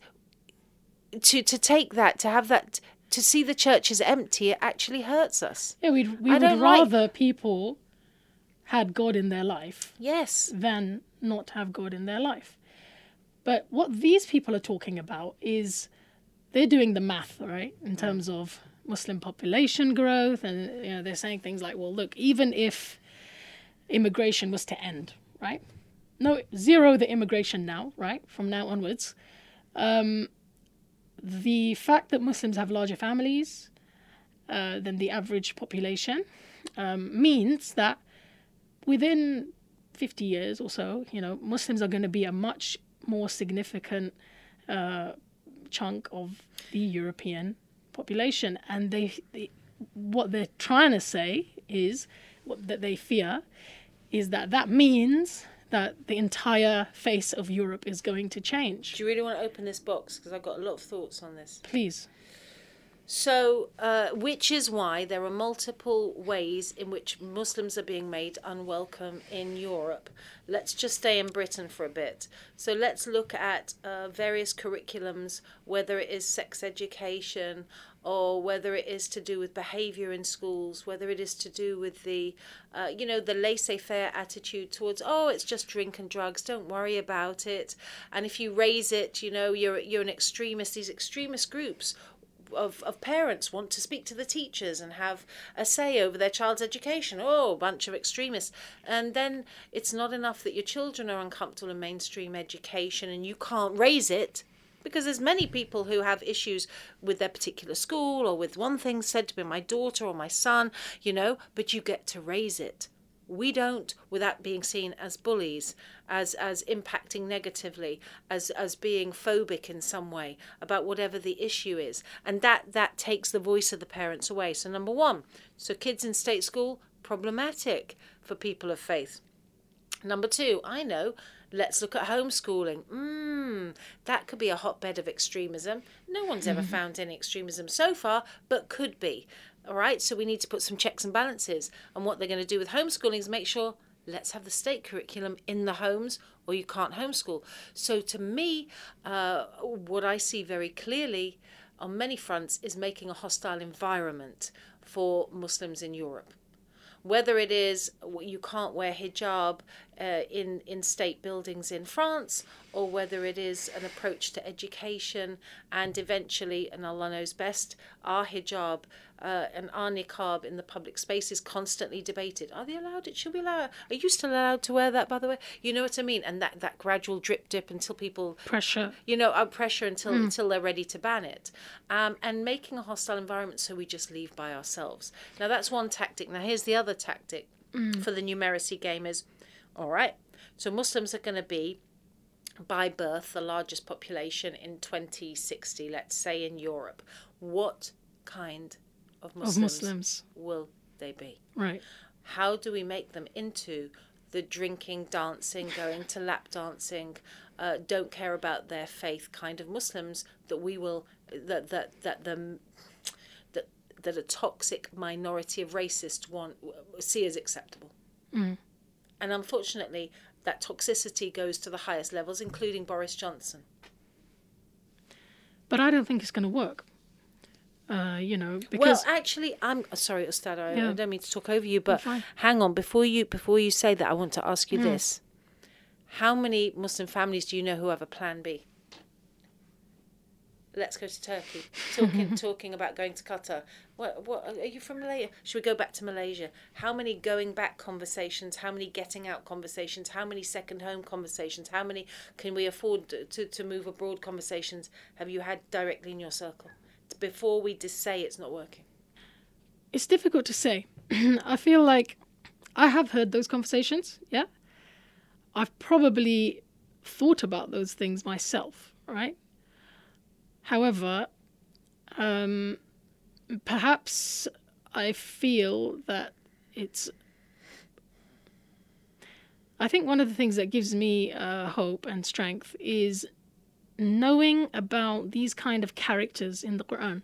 to to take that to have that to see the churches empty it actually hurts us. Yeah we'd, we would don't like- rather people had god in their life yes. than not have God in their life. But what these people are talking about is they're doing the math, right, in terms of Muslim population growth, and you know they're saying things like, well, look, even if immigration was to end, right, no zero the immigration now, right, from now onwards, um, the fact that Muslims have larger families uh, than the average population um, means that within 50 years or so, you know, Muslims are going to be a much more significant uh, chunk of the European population. And they, they, what they're trying to say is, what that they fear, is that that means that the entire face of Europe is going to change. do you really want to open this box because i've got a lot of thoughts on this Please. So, uh, which is why there are multiple ways in which Muslims are being made unwelcome in Europe. Let's just stay in Britain for a bit. So, let's look at uh, various curriculums, whether it is sex education or whether it is to do with behavior in schools, whether it is to do with the, uh, you know, the laissez-faire attitude towards, oh, it's just drink and drugs, don't worry about it. And if you raise it, you know, you're you're an extremist. These extremist groups of, of parents want to speak to the teachers and have a say over their child's education. Oh, bunch of extremists. And then it's not enough that your children are uncomfortable in mainstream education and you can't raise it because there's many people who have issues with their particular school or with one thing said to be my daughter or my son, you know, but you get to raise it. We don't without being seen as bullies, as as impacting negatively, as as being phobic in some way about whatever the issue is. And that that takes the voice of the parents away. So number 1, so kids in state school problematic for people of faith. Number two, I know, let's look at homeschooling. Mmm, that could be a hotbed of extremism. No one's ever [laughs] found any extremism so far, but could be. All right, so we need to put some checks and balances. And what they're going to do with homeschooling is make sure let's have the state curriculum in the homes or you can't homeschool. So to me, uh, what I see very clearly on many fronts is making a hostile environment for Muslims in Europe. Whether it is you can't wear hijab uh, in in state buildings in France, or whether it is an approach to education, and eventually, and Allah knows best, our hijab uh, and our niqab in the public space is constantly debated. Are they allowed it? Should we allow it? Are you still allowed to wear that, by the way? You know what I mean? And that, that gradual drip dip until people Pressure. you know, uh, pressure until until they're ready to ban it, um, and making a hostile environment so we just leave by ourselves. Now that's one tactic. Now here's the other tactic for the numeracy gamers. All right, so Muslims are going to be by birth the largest population in 2060, let's say in Europe. What kind of Of Muslims, Muslims. will they be? Right. how do we make them into the drinking, dancing, going to lap dancing, uh, don't care about their faith kind of Muslims that we will that that that the that that a toxic minority of racists want see as acceptable. And unfortunately, that toxicity goes to the highest levels, including Boris Johnson. But I don't think it's going to work. Uh, you know, Well, because actually, I'm sorry, Ustad. I, I don't mean to talk over you, but hang on before you before you say that. I want to ask you this: How many Muslim families do you know who have a Plan B? Let's go to Turkey. Talking [laughs] talking about going to Qatar. What what are you from Malaysia? Should we go back to Malaysia? How many going back conversations? How many getting out conversations? How many second home conversations? How many can we afford to to move abroad conversations have you had directly in your circle? Before we just say it's not working. it's difficult to say. [clears throat] I feel like I have heard those conversations, yeah. I've probably thought about those things myself, right? However, um, perhaps I feel that it's. I think one of the things that gives me uh, hope and strength is knowing about these kind of characters in the Quran.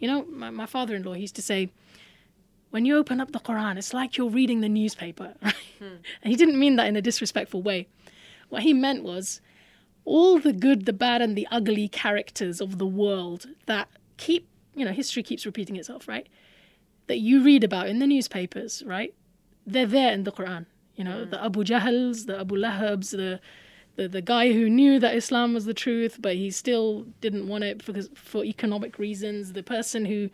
You know, my, my father in law used to say, when you open up the Quran, it's like you're reading the newspaper. Right? [laughs] And he didn't mean that in a disrespectful way. What he meant was all the good, the bad, and the ugly characters of the world that keep, you know, history keeps repeating itself, right? That you read about in the newspapers, right? They're there in the Quran. You know, the Abu Jahals, the Abu Lahabs, the the, the guy who knew that Islam was the truth, but he still didn't want it because for economic reasons. The person who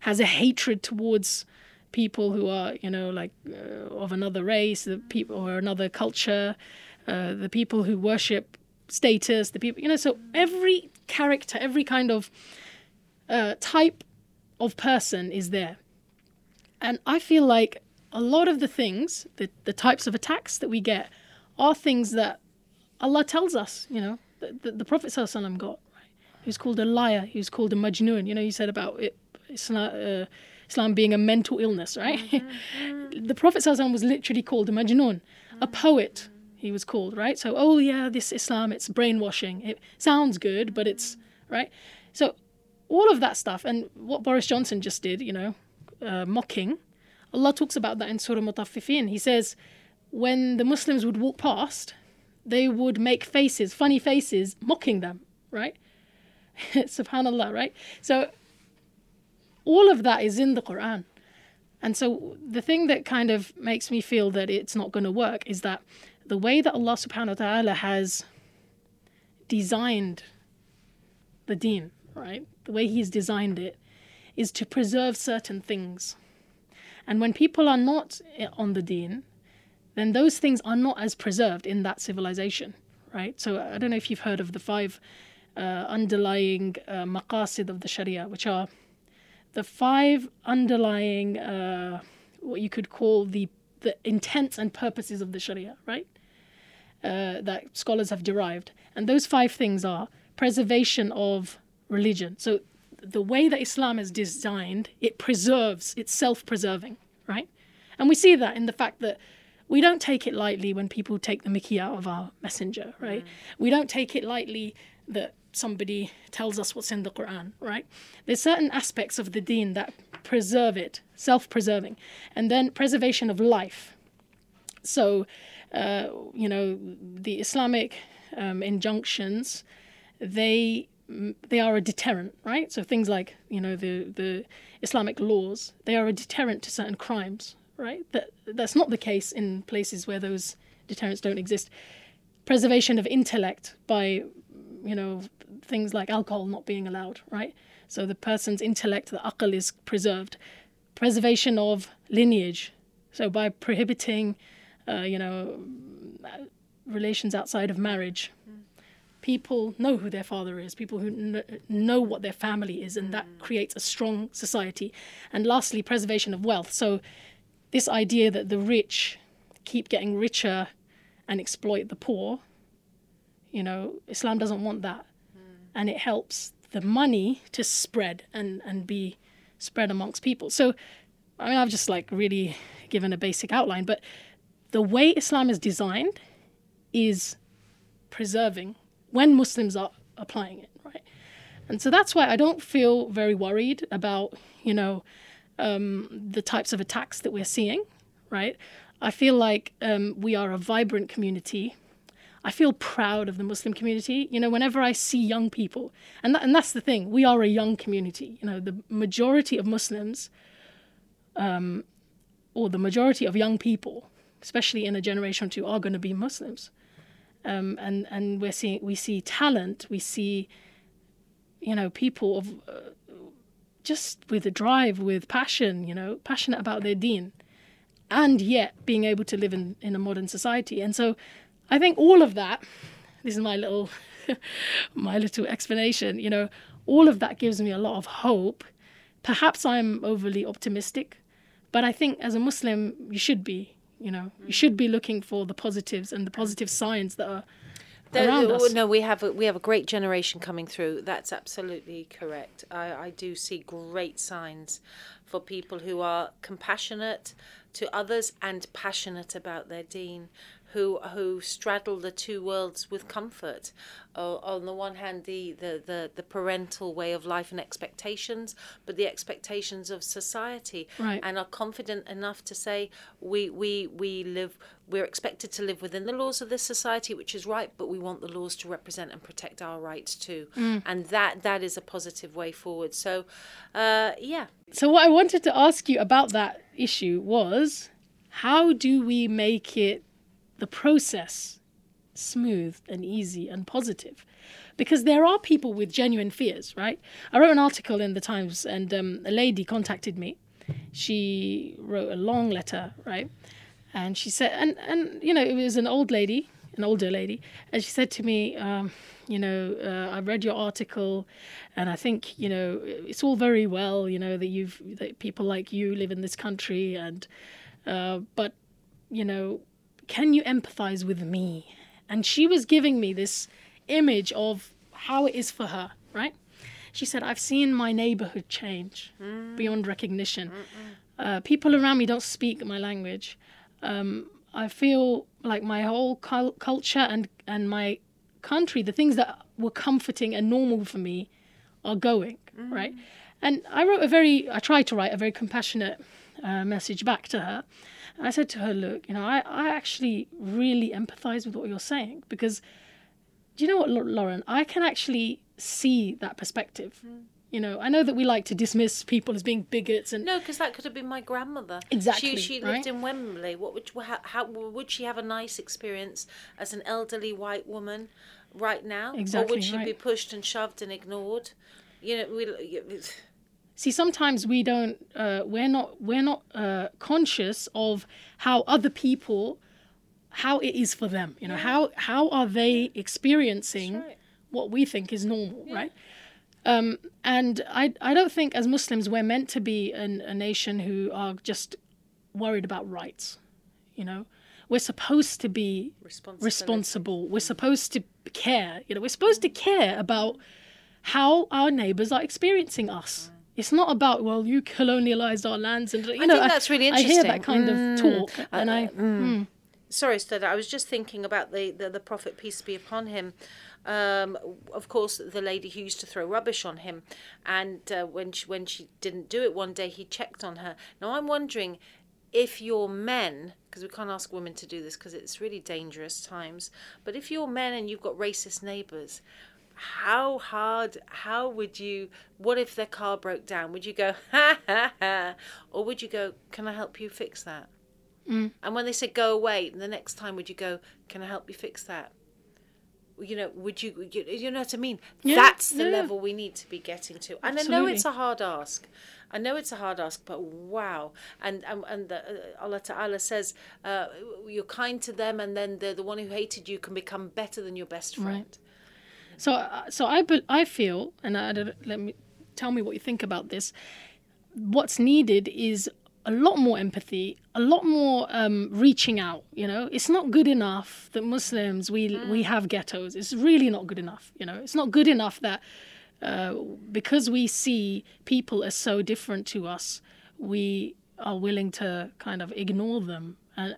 has a hatred towards people who are, you know, like uh, of another race, the people or another culture, uh, the people who worship status, the people, you know. So every character, every kind of uh, type of person is there, and I feel like a lot of the things, the the types of attacks that we get, are things that Allah tells us, you know, the, the, the Prophet ﷺ got, right? He was called a liar, he was called a majnoon. You know, you said about it, Islam, uh, Islam being a mental illness, right? [laughs] the Prophet ﷺ was literally called a majnoon, a poet, he was called, right? So, oh yeah, this Islam, it's brainwashing. It sounds good, but it's, right? So, all of that stuff, and what Boris Johnson just did, you know, uh, mocking, Allah talks about that in Surah Mutaffifin. He says, when the Muslims would walk past, they would make faces, funny faces, mocking them, right? [laughs] Subhanallah, right? So all of that is in the Quran. And so the thing that kind of makes me feel that it's not going to work is that the way that Allah subhanahu wa ta'ala has designed the deen, right? The way He's designed it is to preserve certain things. And when people are not on the deen, then those things are not as preserved in that civilization, right? So I don't know if you've heard of the five uh, underlying uh, maqasid of the Sharia, which are the five underlying, uh, what you could call the the intents and purposes of the Sharia, right? Uh, that scholars have derived, and those five things are preservation of religion. So the way that Islam is designed, it preserves, it's self-preserving, right? And we see that in the fact that we don't take it lightly when people take the mickey out of our messenger, right? We don't take it lightly that somebody tells us what's in the Quran, right? There's certain aspects of the deen that preserve it, self preserving. And then preservation of life. So, uh, you know, the Islamic um, injunctions, they they are a deterrent, right? So things like you know the the Islamic laws, they are a deterrent to certain crimes, right? That that's not the case in places where those deterrents don't exist. Preservation of intellect by you know things like alcohol not being allowed, right? So the person's intellect, the aql, is preserved. Preservation of lineage, so by prohibiting, uh, you know, uh, relations outside of marriage, hmm. people know who their father is, people who kn- know what their family is, and that hmm. creates a strong society. And lastly, preservation of wealth. So, this idea that the rich keep getting richer and exploit the poor, you know, Islam doesn't want that. Hmm. And it helps the money to spread and, and be spread amongst people. So, I mean, I've just like really given a basic outline, but the way Islam is designed is preserving when Muslims are applying it, right? And so that's why I don't feel very worried about, you know, um, the types of attacks that we're seeing, right? I feel like um, we are a vibrant community. I feel proud of the Muslim community. You know, whenever I see young people, and that, and that's the thing, we are a young community. You know, the majority of Muslims, um, or the majority of young people, especially in a generation or two, are going to be Muslims. Um, and and we're seeing we see talent, we see, you know, people of uh, just with a drive, with passion, you know, passionate about their deen, and yet being able to live in in a modern society. And so, I think all of that. This is my little, [laughs] my little explanation. You know, all of that gives me a lot of hope. Perhaps I'm overly optimistic, but I think as a Muslim, you should be you know, you mm. should be looking for the positives and the positive signs that are there- oh, us. No, we have a, we have a great generation coming through. That's absolutely correct. I, I do see great signs for people who are compassionate to others and passionate about their deen, who who straddle the two worlds with comfort. Uh, on the one hand, the, the, the, the parental way of life and expectations, but the expectations of society, Right. and are confident enough to say we we we live we're expected to live within the laws of this society which is right but we want the laws to represent and protect our rights too. And that that is a positive way forward. So uh, yeah. So, what I wanted to ask you about that issue was how do we make it the process smooth and easy and positive? Because there are people with genuine fears, right? I wrote an article in the Times and um, a lady contacted me. She wrote a long letter, right? And she said, and, and you know, it was an old lady, an older lady, and she said to me, um, you know, uh, I read your article, and I think you know it's all very well, you know, that you've that people like you live in this country, and uh, but you know, can you empathize with me? And she was giving me this image of how it is for her, right? She said, I've seen my neighborhood change beyond recognition. Uh, people around me don't speak my language. Um, I feel like my whole cul- culture and, and my country, the things that were comforting and normal for me, are going, right? And I wrote a very, I tried to write a very compassionate uh, message back to her. I said to her, look, you know, I, I actually really empathize with what you're saying because do you know what, Lauren? I can actually see that perspective. You know, I know that we like to dismiss people as being bigots and no because that could have been my grandmother Exactly, she, she right? lived in wembley what would how, how would she have a nice experience as an elderly white woman right now Exactly, or would she be pushed and shoved and ignored you know we see sometimes we don't uh, we're not we're not uh, conscious of how other people how it is for them you know how how are they experiencing right. what we think is normal right? Um, and I, I don't think as muslims we're meant to be an, a nation who are just worried about rights you know? We're supposed to be responsible. We're supposed to care you know? We're supposed to care about how our neighbors are experiencing us it's not about well you colonialized our lands and you know think that's really interesting. I hear that kind of talk and i mm. sorry Stada, I was just thinking about the, the, the Prophet, peace be upon him. Um, of course, the lady who used to throw rubbish on him, and uh, when she, when she didn't do it one day, he checked on her. Now I'm wondering if your men, because we can't ask women to do this because it's really dangerous times, but if you're men and you've got racist neighbours, how hard, how would you, what if their car broke down? Would you go, ha ha ha? Or would you go, can I help you fix that? Mm. And when they said go away, the next time would you go, can I help you fix that? You know, would you, you, you know what I mean? Yeah, That's the yeah. level we need to be getting to. And I know it's a hard ask. I know it's a hard ask, but wow! And and, and the, uh, Allah Taala says, uh, "You're kind to them, and then the the one who hated you can become better than your best friend." Right. So, uh, so I, I feel, and I, let me tell me what you think about this. What's needed is a lot more empathy, a lot more um, reaching out. You know, it's not good enough that Muslims we we have ghettos. It's really not good enough. You know, it's not good enough that uh, because we see people as so different to us, we are willing to kind of ignore them. And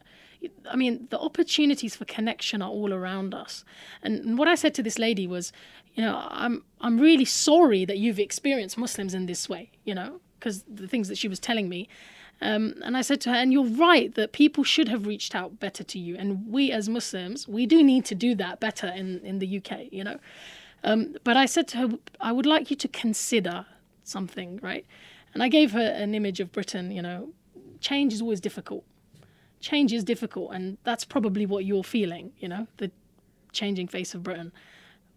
I mean, the opportunities for connection are all around us. And, and what I said to this lady was, you know, I'm I'm really sorry that you've experienced Muslims in this way. You know, because the things that she was telling me. Um, and I said to her, and you're right that people should have reached out better to you. And we as Muslims, we do need to do that better in, in the UK, you know. Um, but I said to her, I would like you to consider something, right? And I gave her an image of Britain, you know, change is always difficult. Change is difficult, and that's probably what you're feeling, you know, the changing face of Britain.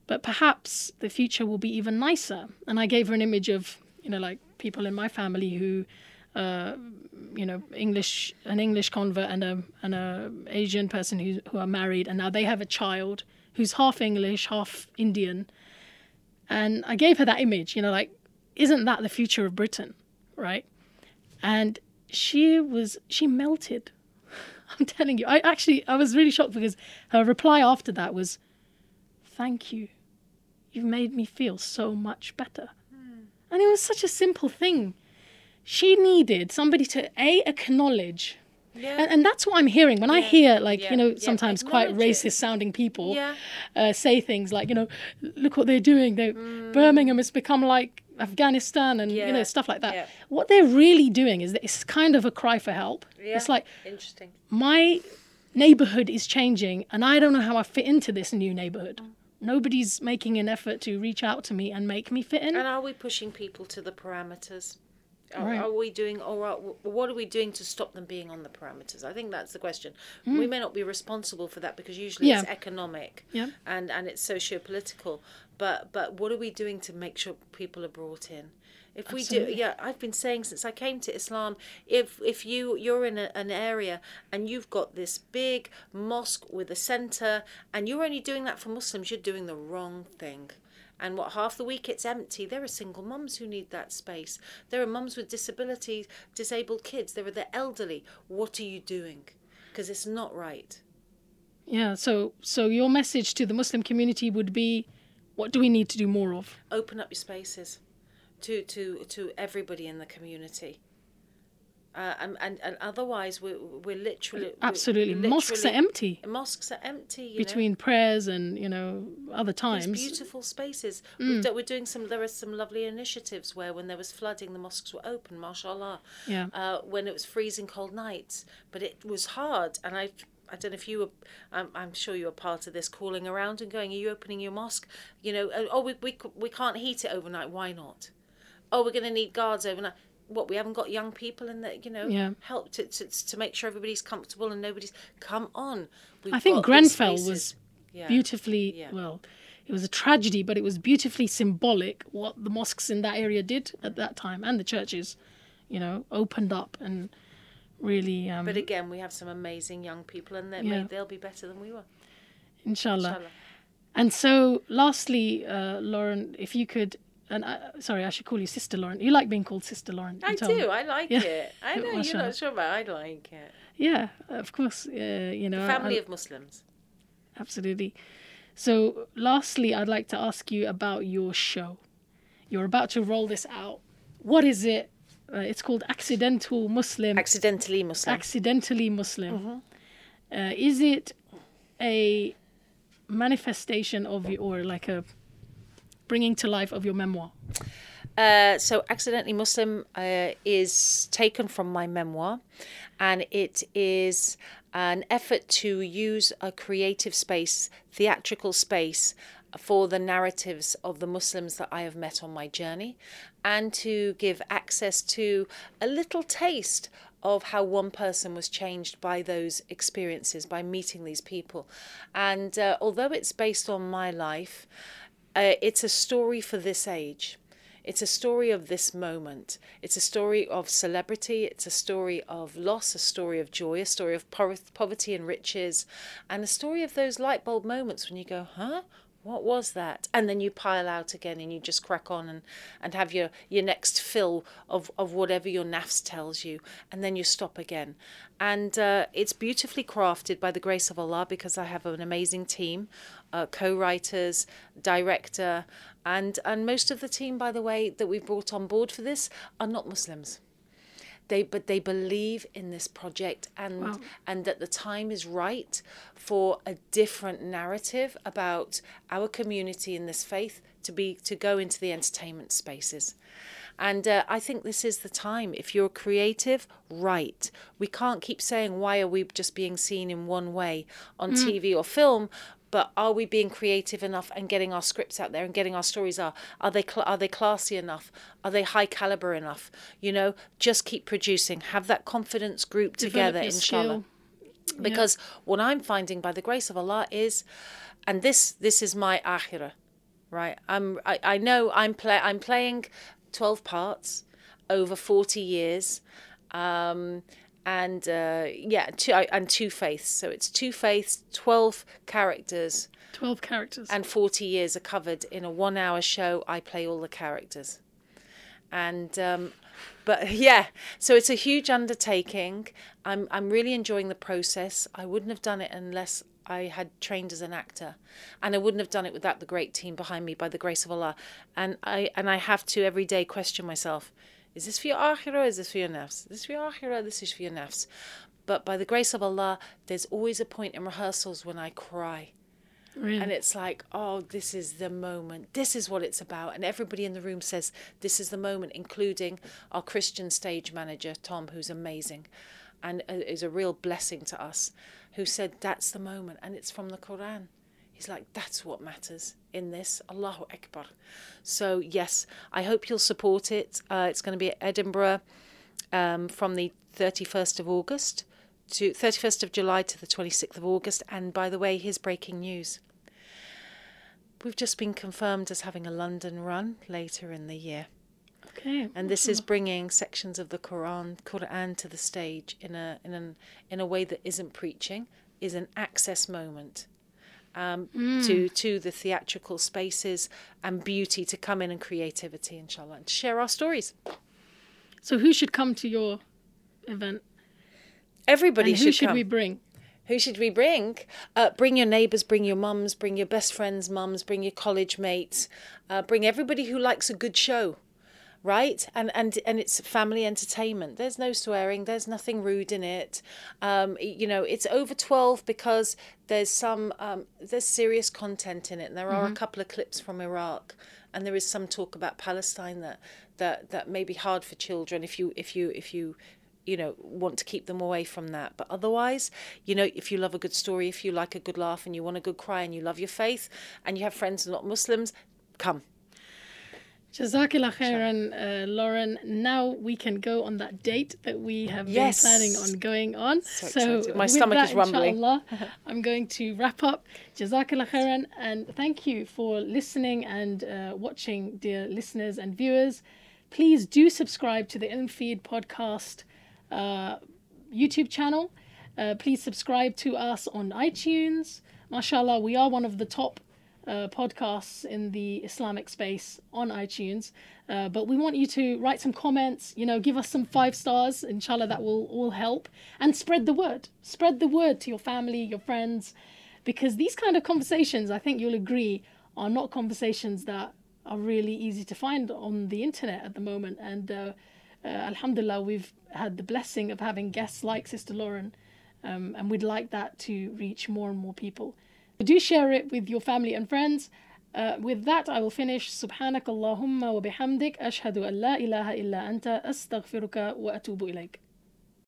But perhaps the future will be even nicer. And I gave her an image of, you know, like people in my family who, uh, you know, English, an English convert and a and a Asian person who who are married, and now they have a child who's half English, half Indian. And I gave her that image, you know, like, isn't that the future of Britain, right? And she was, she melted. [laughs] I'm telling you, I actually, I was really shocked because her reply after that was, thank you. You've made me feel so much better. And it was such a simple thing. She needed somebody to A, acknowledge. Yeah. And, and that's what I'm hearing when I hear, like, yeah, you know, yeah, sometimes quite racist sounding people Yeah. uh, say things like, you know, look what they're doing. They, Birmingham has become like Afghanistan and, you know, Mm. Stuff like that. yeah. What they're really doing is that it's kind of a cry for help. Yeah. It's like, Interesting. my neighborhood is changing and I don't know how I fit into this new neighborhood. Nobody's making an effort to reach out to me and make me fit in. And are we pushing people to the parameters? Are, Right. are we doing, or what are we doing to stop them being on the parameters? I think that's the question. Hmm. We may not be responsible for that because usually it's economic Yeah. and, and it's socio-political. But but what are we doing to make sure people are brought in? If we Absolutely. do, yeah, I've been saying since I came to Islam, if if you you're in a, an area and you've got this big mosque with a center, and you're only doing that for Muslims, you're doing the wrong thing. And what half the week it's empty. There are single mums who need that space. There are mums with disabilities, disabled kids. There are the elderly. What are you doing? Because it's not right. yeah. So, so your message to the Muslim community would be, what do we need to do more of? Open up your spaces to to to everybody in the community. Uh, and, and and otherwise we're we're literally we're Absolutely. Mosques are empty Mosques are empty. You know? between prayers and, you know, other These times. beautiful spaces. Mm. We've do- we're doing some. There are some lovely initiatives where, when there was flooding, the mosques were open. Mashallah. Yeah. Uh, when it was freezing cold nights, but it was hard, and I. I don't know if you were. I'm, I'm sure you were part of this, calling around and going, "Are you opening your mosque?" You know, oh, we we we can't heat it overnight. Why not? Oh, we're going to need guards overnight. What we haven't got young people in that you know, Yeah. help to, to to make sure everybody's comfortable and nobody's. Come on, I think Grenfell was Yeah. beautifully Yeah. well it was a tragedy but it was beautifully symbolic what the mosques in that area did at that time and the churches you know opened up and really um But again, we have some amazing young people, and they Yeah. they'll be better than we were. inshallah. Inshallah. and so lastly uh lauren if you could and uh, sorry i should call you sister lauren you like being called sister lauren I me. do. I like Yeah. it. I [laughs] know you're not sure, but I like it. yeah of course uh, you know I- Family I- of Muslims. Absolutely. So, lastly, I'd like to ask you about your show. You're about to roll this out. What is it? Uh, it's called Accidental Muslim. Accidentally Muslim. Accidentally Muslim. Uh, is it a manifestation of your, or like a bringing to life of your memoir? Uh, so, Accidentally Muslim uh, is taken from my memoir, and it is an effort to use a creative space, theatrical space, for the narratives of the Muslims that I have met on my journey, and to give access to a little taste of how one person was changed by those experiences, by meeting these people. And uh, although it's based on my life, uh, it's a story for this age. It's a story of this moment. It's a story of celebrity. It's a story of loss, a story of joy, a story of poverty and riches, and a story of those light bulb moments when you go, huh? What was that? And then you pile out again and you just crack on and, and have your, your next fill of, of whatever your nafs tells you. And then you stop again. And uh, it's beautifully crafted by the grace of allah because i have an amazing team uh, co-writers director and and most of the team by the way that we've brought on board for this are not muslims they but they believe in this project and Wow. and that the time is right for a different narrative about our community in this faith to be to go into the entertainment spaces and uh, I think this is the time. If you're creative, right. We can't keep saying, why are we just being seen in one way on TV or film? But are we being creative enough and getting our scripts out there and getting our stories out? Are they cl- are they classy enough? Are they high caliber enough? You know, just keep producing. Have that confidence group together, inshallah skill. because what I'm finding by the grace of Allah is, and this this is my akhirah, right? I'm I, I know I'm play I'm playing twelve parts over forty years, um, and uh, yeah, two and two faiths. So it's two faiths, twelve characters, 12 characters. and forty years are covered in a one-hour show. I play all the characters and um, but [laughs] yeah so it's a huge undertaking i'm i'm really enjoying the process i wouldn't have done it unless I had trained as an actor, and I wouldn't have done it without the great team behind me. By the grace of Allah, and I and I have to every day question myself: Is this for your akhirah? Is this for your nafs? Is this for your akhirah? This is for your nafs. But by the grace of Allah, there's always a point in rehearsals when I cry. really. And it's like, oh, this is the moment. This is what it's about. And everybody in the room says, this is the moment, including our Christian stage manager, Tom, who's amazing and is a real blessing to us, who said, that's the moment. And it's from the Quran. He's like, that's what matters in this. Allahu Akbar. So, yes, I hope you'll support it. Uh, it's going to be at Edinburgh um, from the 31st of August to 31st of July to the 26th of August. And by the way, here's breaking news. We've just been confirmed as having a London run later in the year. okay. And this is bringing sections of the Quran Quran to the stage in a in an in a way that isn't preaching, is an access moment. Um, to to the theatrical spaces and beauty to come in and creativity, inshallah, and to share our stories. So who should come to your event? Everybody and who should, should come. we bring? Who should we bring? Uh, bring your neighbours, bring your mums, bring your best friends' mums, bring your college mates, uh, bring everybody who likes a good show, right? And and and it's family entertainment. There's no swearing. There's nothing rude in it. Um, you know, it's over twelve because there's some um, there's serious content in it. And there are a couple of clips from Iraq, and there is some talk about Palestine that that that may be hard for children if you if you if you you know want to keep them away from that but otherwise you know if you love a good story if you like a good laugh and you want a good cry and you love your faith and you have friends who are not muslims come Jazakillah khairan, uh, Lauren. Now we can go on that date that we have Yes. been planning on going on. So So. My stomach that, is rumbling. inshallah, [laughs] I'm going to wrap up. Jazakillah khairan, and thank you for listening and uh, watching, dear listeners and viewers. Please do subscribe to the Ilm Feed podcast uh, YouTube channel. Uh, please subscribe to us on iTunes. MashaAllah, we are one of the top uh, podcasts in the Islamic space on iTunes. Uh, but we want you to write some comments, you know, give us some five stars. Inshallah, that will all help. And spread the word. Spread the word to your family, your friends, because these kind of conversations, I think you'll agree, are not conversations that are really easy to find on the internet at the moment. And uh, uh, Alhamdulillah, we've had the blessing of having guests like Sister Lauren, um, and we'd like that to reach more and more people. Do share it with your family and friends, Uh, with that, I will finish. سبحانك اللهم وبحمدك أشهد أن لا إله إلا أنت أستغفرك وأتوب إليك.